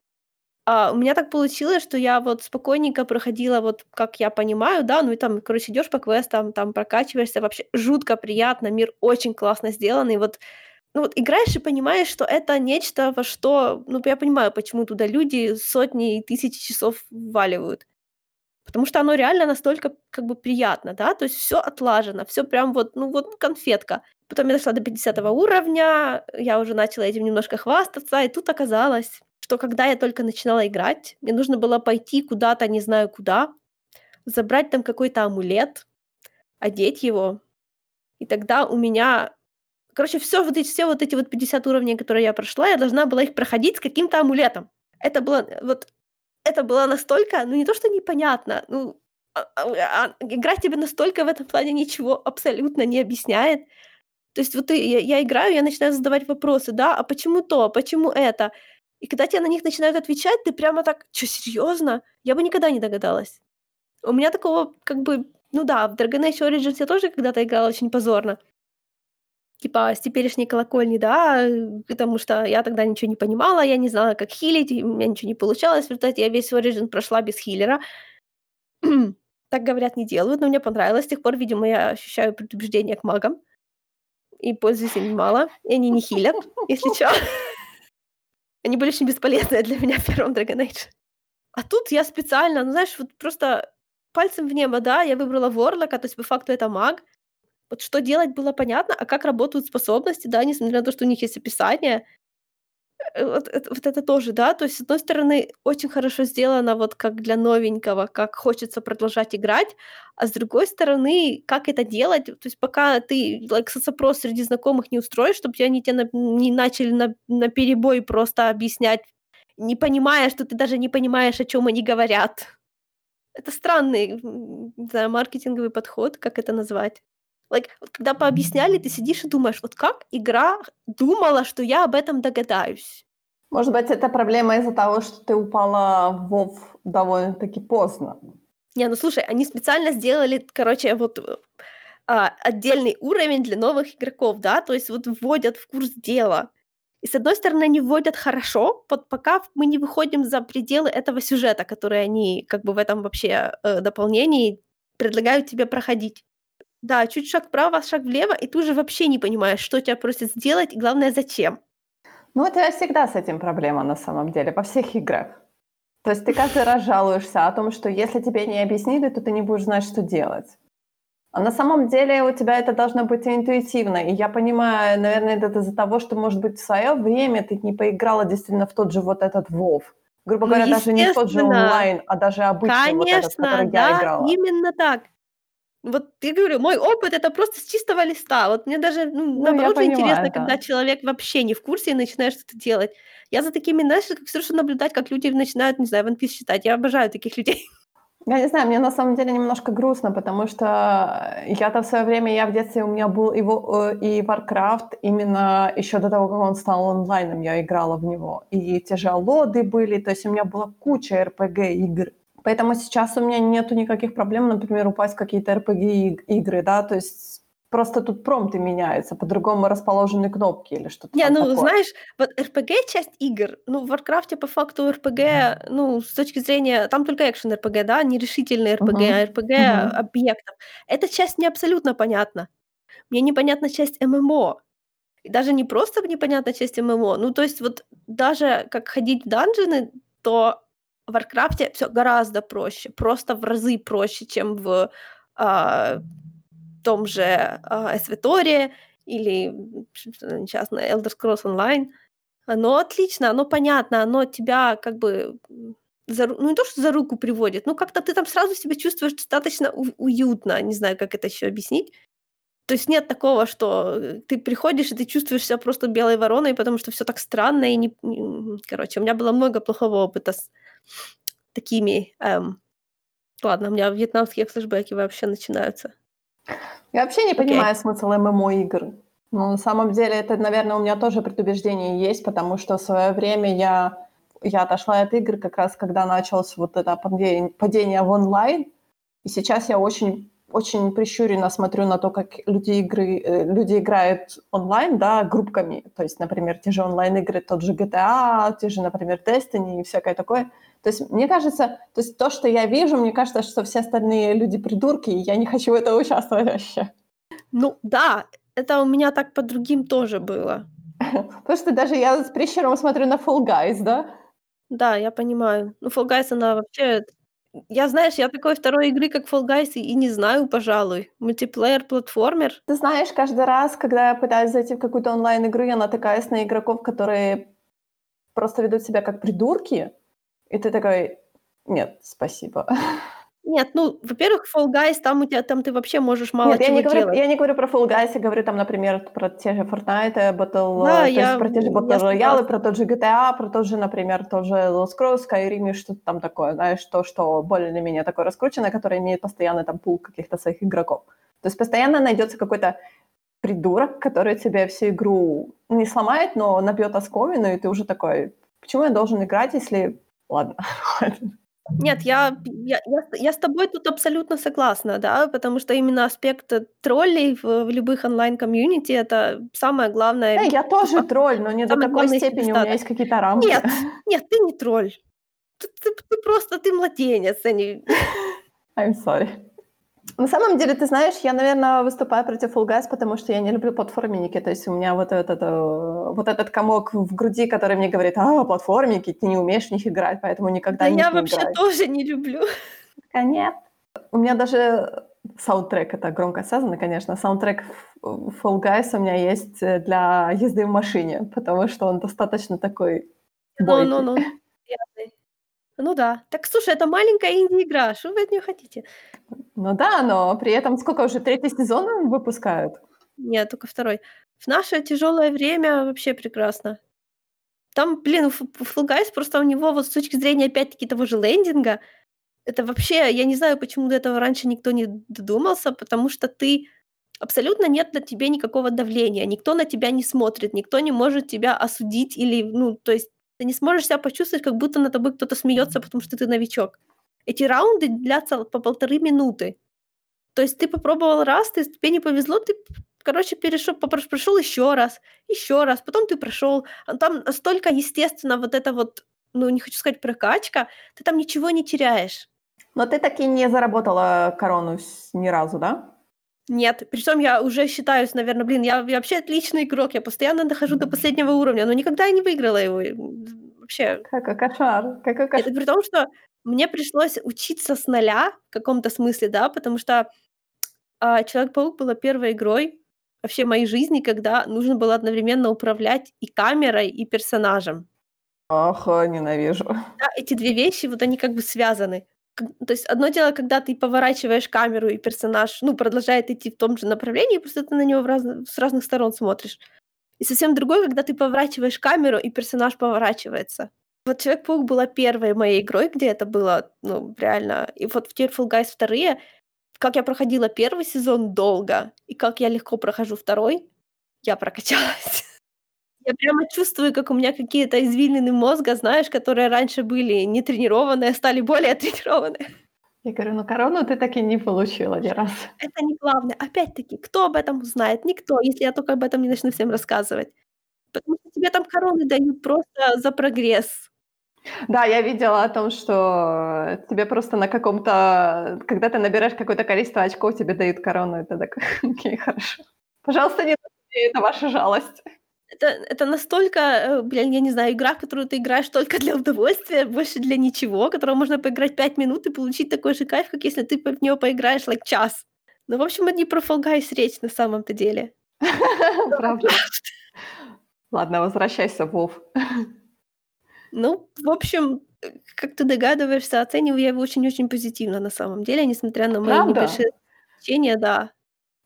А, у меня так получилось, что я вот спокойненько проходила, вот как я понимаю, да, ну и там, короче, идешь по квестам, там прокачиваешься, вообще жутко приятно, мир очень классно сделанный, вот ну вот играешь и понимаешь, что это нечто, во что, ну я понимаю, почему туда люди сотни и тысячи часов вваливают. Потому что оно реально настолько как бы приятно, да, то есть все отлажено, все прям вот, ну вот конфетка. Потом я дошла до 50 уровня, я уже начала этим немножко хвастаться, и тут оказалось, что когда я только начинала играть, мне нужно было пойти куда-то, не знаю куда, забрать там какой-то амулет, одеть его, и тогда у меня... Короче, все вот эти, все вот эти вот 50 уровней, которые я прошла, я должна была их проходить с каким-то амулетом. Это было вот... Это было настолько, ну не то, что непонятно, ну, а, а, а, игра тебе настолько в этом плане ничего абсолютно не объясняет. То есть вот я, я играю, я начинаю задавать вопросы, да, а почему то, почему это? И когда тебе на них начинают отвечать, ты прямо так, что, серьезно? Я бы никогда не догадалась. У меня такого, как бы, ну да, в Dragon Age Origins я тоже когда-то играла очень позорно. Типа с теперешней колокольни, да, потому что я тогда ничего не понимала, я не знала, как хилить, у меня ничего не получалось. В результате я весь Origin прошла без хилера. так, говорят, не делают, но мне понравилось. С тех пор, видимо, я ощущаю предубеждение к магам. И пользуюсь ими мало. И они не хилят, если что. Они были очень бесполезные для меня в первом Dragon Age. А тут я специально, ну знаешь, вот просто пальцем в небо, да, я выбрала Ворлока, то есть по факту это маг. Вот что делать было понятно, а как работают способности, да, несмотря на то, что у них есть описание, Э, вот вот это тоже, да. То есть, с одной стороны, очень хорошо сделано, вот как для новенького, как хочется продолжать играть, а с другой стороны, как это делать? То есть, пока ты like, соцопрос среди знакомых не устроишь, чтобы они тебе не начали на на перебой просто объяснять, не понимая, что ты даже не понимаешь, о чем они говорят. Это странный, не знаю, маркетинговый подход, как это назвать. Like, вот когда пообъясняли, ты сидишь и думаешь, вот как игра думала, что я об этом догадаюсь. Может быть, это проблема из-за того, что ты упала в WoW довольно-таки поздно. Не, ну слушай, они специально сделали, короче, вот а, отдельный уровень для новых игроков, да, то есть вот вводят в курс дела. И с одной стороны, они вводят хорошо, вот пока мы не выходим за пределы этого сюжета, который они как бы в этом вообще э, дополнении предлагают тебе проходить. Да, чуть шаг вправо, шаг влево, и ты уже вообще не понимаешь, что тебя просят сделать, и главное, зачем. Ну, тебя всегда с этим проблема на самом деле, во всех играх. То есть ты каждый раз жалуешься о том, что если тебе не объяснили, то ты не будешь знать, что делать. А на самом деле у тебя это должно быть интуитивно. И я понимаю, наверное, это из-за того, что, может быть, в свое время ты не поиграла действительно в тот же вот этот WoW. Грубо ну, говоря, даже не в тот же онлайн, а даже обычный Конечно, вот этот, который да, я играла. именно так. Вот я говорю, мой опыт это просто с чистого листа. Вот мне даже, ну, Ну, наоборот, же понимаю, интересно, да. когда человек вообще не в курсе и начинает что-то делать. Я за такими, знаешь, как все равно наблюдать, как люди начинают, не знаю, One Piece читать. Я обожаю таких людей. Я не знаю, мне на самом деле немножко грустно, потому что я-то в свое время, я в детстве, у меня был его, э, и Warcraft, именно еще до того, как он стал онлайном, я играла в него. И те же Алоды были, то есть у меня была куча RPG-игр. Поэтому сейчас у меня нету никаких проблем, например, упасть в какие-то RPG-игры, да, то есть просто тут промпты меняются, по-другому расположены кнопки или что-то Не, ну, такое. знаешь, вот RPG часть игр, ну, в Warcraft по факту RPG, ну, с точки зрения, там только экшен RPG, да, не решительный RPG, Мгм. а RPG Мгм. объектов. Эта часть не абсолютно понятна. Мне непонятна часть ММО. И даже не просто непонятна часть ММО, ну, то есть вот даже как ходить в данжены, то в "Warcraft'е" всё гораздо проще, просто в разы проще, чем в, а, том же, а, "SWTOR'е" или, там несчастное, "Elder Scrolls Online". Оно отлично, оно понятно, оно тебя как бы за, ну не то, что за руку приводит, но как-то ты там сразу себя чувствуешь достаточно у- уютно, не знаю, как это еще объяснить. То есть нет такого, что э, ты приходишь и ты чувствуешь себя просто белой вороной, потому что все так странно и не... Короче, у меня было много плохого опыта с такими... Эм... Ладно, у меня вьетнамские флешбеки вообще начинаются. Я вообще не okay. понимаю смысл ММО-игр. Ну, на самом деле, это, наверное, у меня тоже предубеждение есть, потому что в свое время я, я отошла от игр как раз, когда началось вот это падение, падение в онлайн. И сейчас я очень очень прищуренно смотрю на то, как люди, игры, э, люди играют онлайн, да, группками. То есть, например, те же онлайн-игры, тот же GTA, те же, например, Destiny и всякое такое. То есть, мне кажется, то есть то, что я вижу, мне кажется, что все остальные люди придурки, и я не хочу в этом участвовать вообще. Ну, да, это у меня так по другим тоже было. Потому что даже я с прищуром смотрю на Fall Guys, да? Да, я понимаю. Ну, Fall Guys, она вообще я, знаешь, я такой второй игры, как Fall Guys, и не знаю, пожалуй. Мультиплеер-платформер. Ты знаешь, каждый раз, когда я пытаюсь зайти в какую-то онлайн-игру, я натыкаюсь на игроков, которые просто ведут себя как придурки, и ты такой, нет, спасибо. Нет, ну, во-первых, Fall Guys, там у тебя, там ты вообще можешь мало Нет, чего я не, говорю, делать. я не говорю про Fall Guys, я говорю там, например, про те же Fortnite, Battle, Да, то я- про те же Battle Royale, про тот же GTA, про тот же, например, тот же Lost Cross, Skyrim, и что-то там такое, знаешь, то, что более-менее такое раскрученное, которое имеет постоянный там пул каких-то своих игроков. То есть постоянно найдется какой-то придурок, который тебе всю игру не сломает, но набьет оскомину, и ты уже такой, почему я должен играть, если... Ладно. Нет, я, я, я, я с тобой тут абсолютно согласна, да, потому что именно аспект э, троллей в, в любых онлайн-комьюнити это самое главное. Э, я тоже тролль, но не до такой степени, у меня есть какие-то рамки. Нет, нет, ты не тролль. Ты, ты- ты просто, ты младенец, а не... I'm sorry. На самом деле, ты знаешь, я, наверное, выступаю против Fall Guys, потому что я не люблю платформенники. То есть у меня вот этот, э, вот этот комок в груди, который мне говорит, а, платформенники, ты не умеешь в них играть, поэтому никогда Да них я не вообще играй. тоже не люблю. Нет. У меня даже саундтрек, это громко сказано, конечно, саундтрек в Fall Guys у меня есть э, для езды в машине, потому что он достаточно такой Ну, бойкий. ну, ну. Ну да. Так слушай, это маленькая инди-игра, что вы от нее хотите? Ну да, но при этом сколько уже, третий сезон выпускают? Нет, только второй. В наше тяжелое время вообще прекрасно. Там, блин, Guys просто у него вот с точки зрения опять-таки того же лендинга, это вообще, я не знаю, почему до этого раньше никто не додумался, потому что ты абсолютно нет на тебе никакого давления, никто на тебя не смотрит, никто не может тебя осудить или, ну, то есть ты не сможешь себя почувствовать, как будто над тобой кто-то смеется, потому что ты новичок. Эти раунды длятся по полторы минуты. То есть ты попробовал раз, ты, тебе не повезло, ты, короче, перешел, прошел еще раз, еще раз, потом ты прошел. Там настолько естественно вот это вот, ну, не хочу сказать прокачка, ты там ничего не теряешь. Но ты таки не заработала корону ни разу, да? Нет, причем я уже считаюсь, наверное, блин, я, я вообще отличный игрок, я постоянно дохожу до последнего уровня, но никогда я не выиграла его. Вообще, Какой кошмар, какой кошмар. Это при том, что мне пришлось учиться с нуля в каком-то смысле, да, потому что а, Человек-паук была первой игрой вообще моей жизни, когда нужно было одновременно управлять и камерой, и персонажем. Ох, ненавижу. Да, эти две вещи, вот они как бы связаны. То есть одно дело, когда ты поворачиваешь камеру, и персонаж, ну, продолжает идти в том же направлении, просто ты на него в разно- с разных сторон смотришь. И совсем другое, когда ты поворачиваешь камеру, и персонаж поворачивается. Вот Человек-паук была первой моей игрой, где это было, ну, реально. И вот в Tearful Guys вторые, как я проходила первый сезон долго, и как я легко прохожу второй, я прокачалась. Я прямо чувствую, как у меня какие-то извилины мозга, знаешь, которые раньше были не тренированные, стали более тренированные. Я говорю, ну корону ты так и не получила ни разу. Это не главное. Опять-таки, кто об этом узнает? Никто, если я только об этом не начну всем рассказывать. Потому что тебе там короны дают просто за прогресс. Да, я видела о том, что тебе просто на каком-то... Когда ты набираешь какое-то количество очков, тебе дают корону. Это так, окей, хорошо. Пожалуйста, не это ваша жалость. Это, это настолько, э, блин, я не знаю, игра, в которую ты играешь только для удовольствия, больше для ничего, которую можно поиграть 5 минут и получить такой же кайф, как если ты в нее поиграешь like час. Ну, в общем, это не про Fall Guys речь на самом-то деле. Правда. Ладно, возвращайся, Вов. Ну, в общем, как ты догадываешься, оцениваю я его очень-очень позитивно на самом деле, несмотря на мои Правда? небольшие да.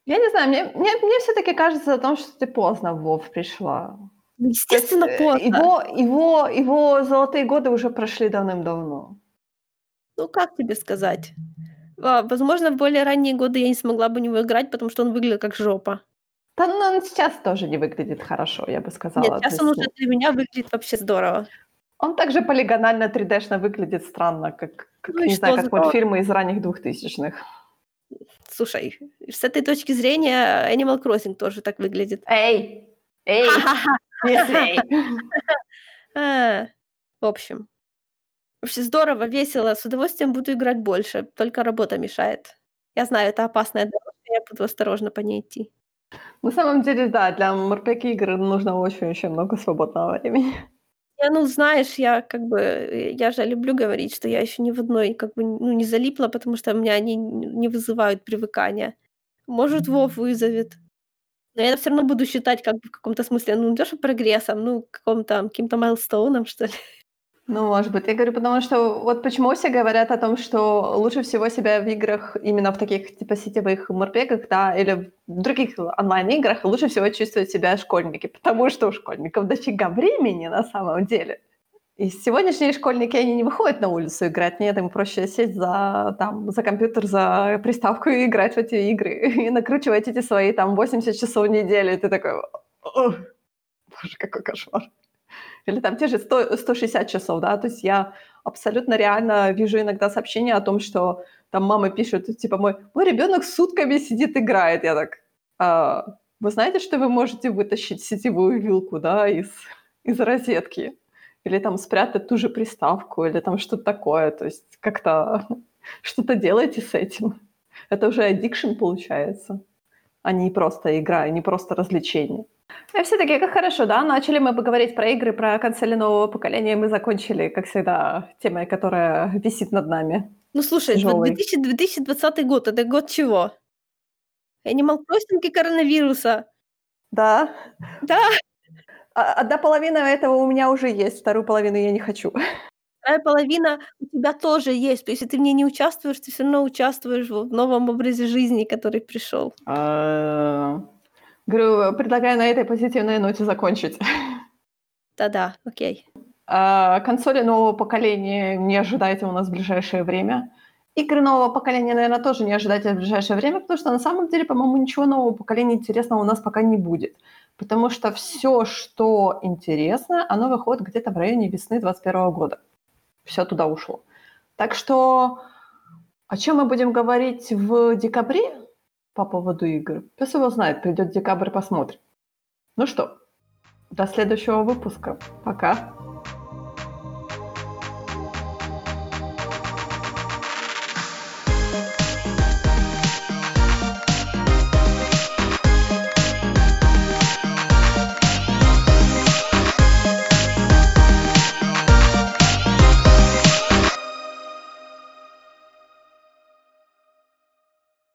Я не знаю, мне, мне, мне все-таки кажется о том, что ты поздно в Вов пришла. Ну, То есть, естественно, э, поздно. Его, его, его золотые годы уже прошли давным-давно. Ну, как тебе сказать? Возможно, в более ранние годы я не смогла бы в него играть, потому что он выглядел как жопа. Да, ну, он сейчас тоже не выглядит хорошо, я бы Нет, сказала. То сейчас он уже ну, для меня выглядит вообще здорово. он также полигонально 3D-шно выглядит странно, как, как Ну не знаю, как вот фильмы из ранних двухтысячных. Слушай, с этой точки зрения Animal Crossing тоже так выглядит. Эй! Эй! А, В общем. Вообще здорово, весело. С удовольствием буду играть больше. Только работа мешает. Я знаю, это опасная дорожка, я буду осторожно по ней идти. На самом деле, да, для МРПГ игр нужно очень-очень много свободного времени. Я, ну, знаешь, я как бы, э, я же люблю говорить, что я еще ни в одной как бы, ну, не залипла, потому что у меня они н- не вызывают привыкания. Может, Вов вызовет. Но я все равно буду считать как бы в каком-то смысле, ну, не то, что прогрессом, ну, каком-то, каким-то майлстоуном, что ли. Ну, может быть. Я говорю, потому что вот почему все говорят о том, что лучше всего себя в играх, именно в таких типа сетевых морпегах, да, или в других онлайн-играх, лучше всего чувствуют себя школьники, потому что у школьников дофига времени на самом деле. И сегодняшние школьники, они не выходят на улицу играть, нет, им проще сесть за, там, за компьютер, за приставку и играть в эти игры, и накручивать эти свои там 80 часов в неделю, и ты такой, «Ох, боже, какой кошмар. Или там те же 100, 160 часов, да, то есть я абсолютно реально вижу иногда сообщения о том, что там мамы пишут, типа, мой, мой ребенок сутками сидит, играет. Я так, «А, вы знаете, что вы можете вытащить сетевую вилку, да, из, из розетки? Или там спрятать ту же приставку, или там что-то такое. То есть как-то что-то делайте с этим. Это уже addiction получается, а не просто игра, не просто развлечение. И все-таки как хорошо, да? Начали мы поговорить про игры, про консоли нового поколения, и мы закончили, как всегда, темой, которая висит над нами. Ну, слушай, Тяжёлый. 2000 2020 год, это год чего? Animal Crossing и коронавируса. Да. Да, А- Одна половина этого у меня уже есть, вторую половину я не хочу. вторая половина у тебя тоже есть. То есть, если ты в ней не участвуешь, ты все равно участвуешь в новом образе жизни, который пришел. Говорю, предлагаю на этой позитивной ноте закончить. Да-да, окей. А, Консоли нового поколения не ожидайте у нас в ближайшее время. Игры нового поколения, наверное, тоже не ожидайте в ближайшее время, потому что на самом деле, по-моему, ничего нового поколения интересного у нас пока не будет. Потому что все, что интересно, оно выходит где-то в районе весны 2021 года. Все туда ушло. Так что о чем мы будем говорить в декабре по поводу игр? Пес его знает, придет декабрь, посмотрим. Ну что, до следующего выпуска. Пока.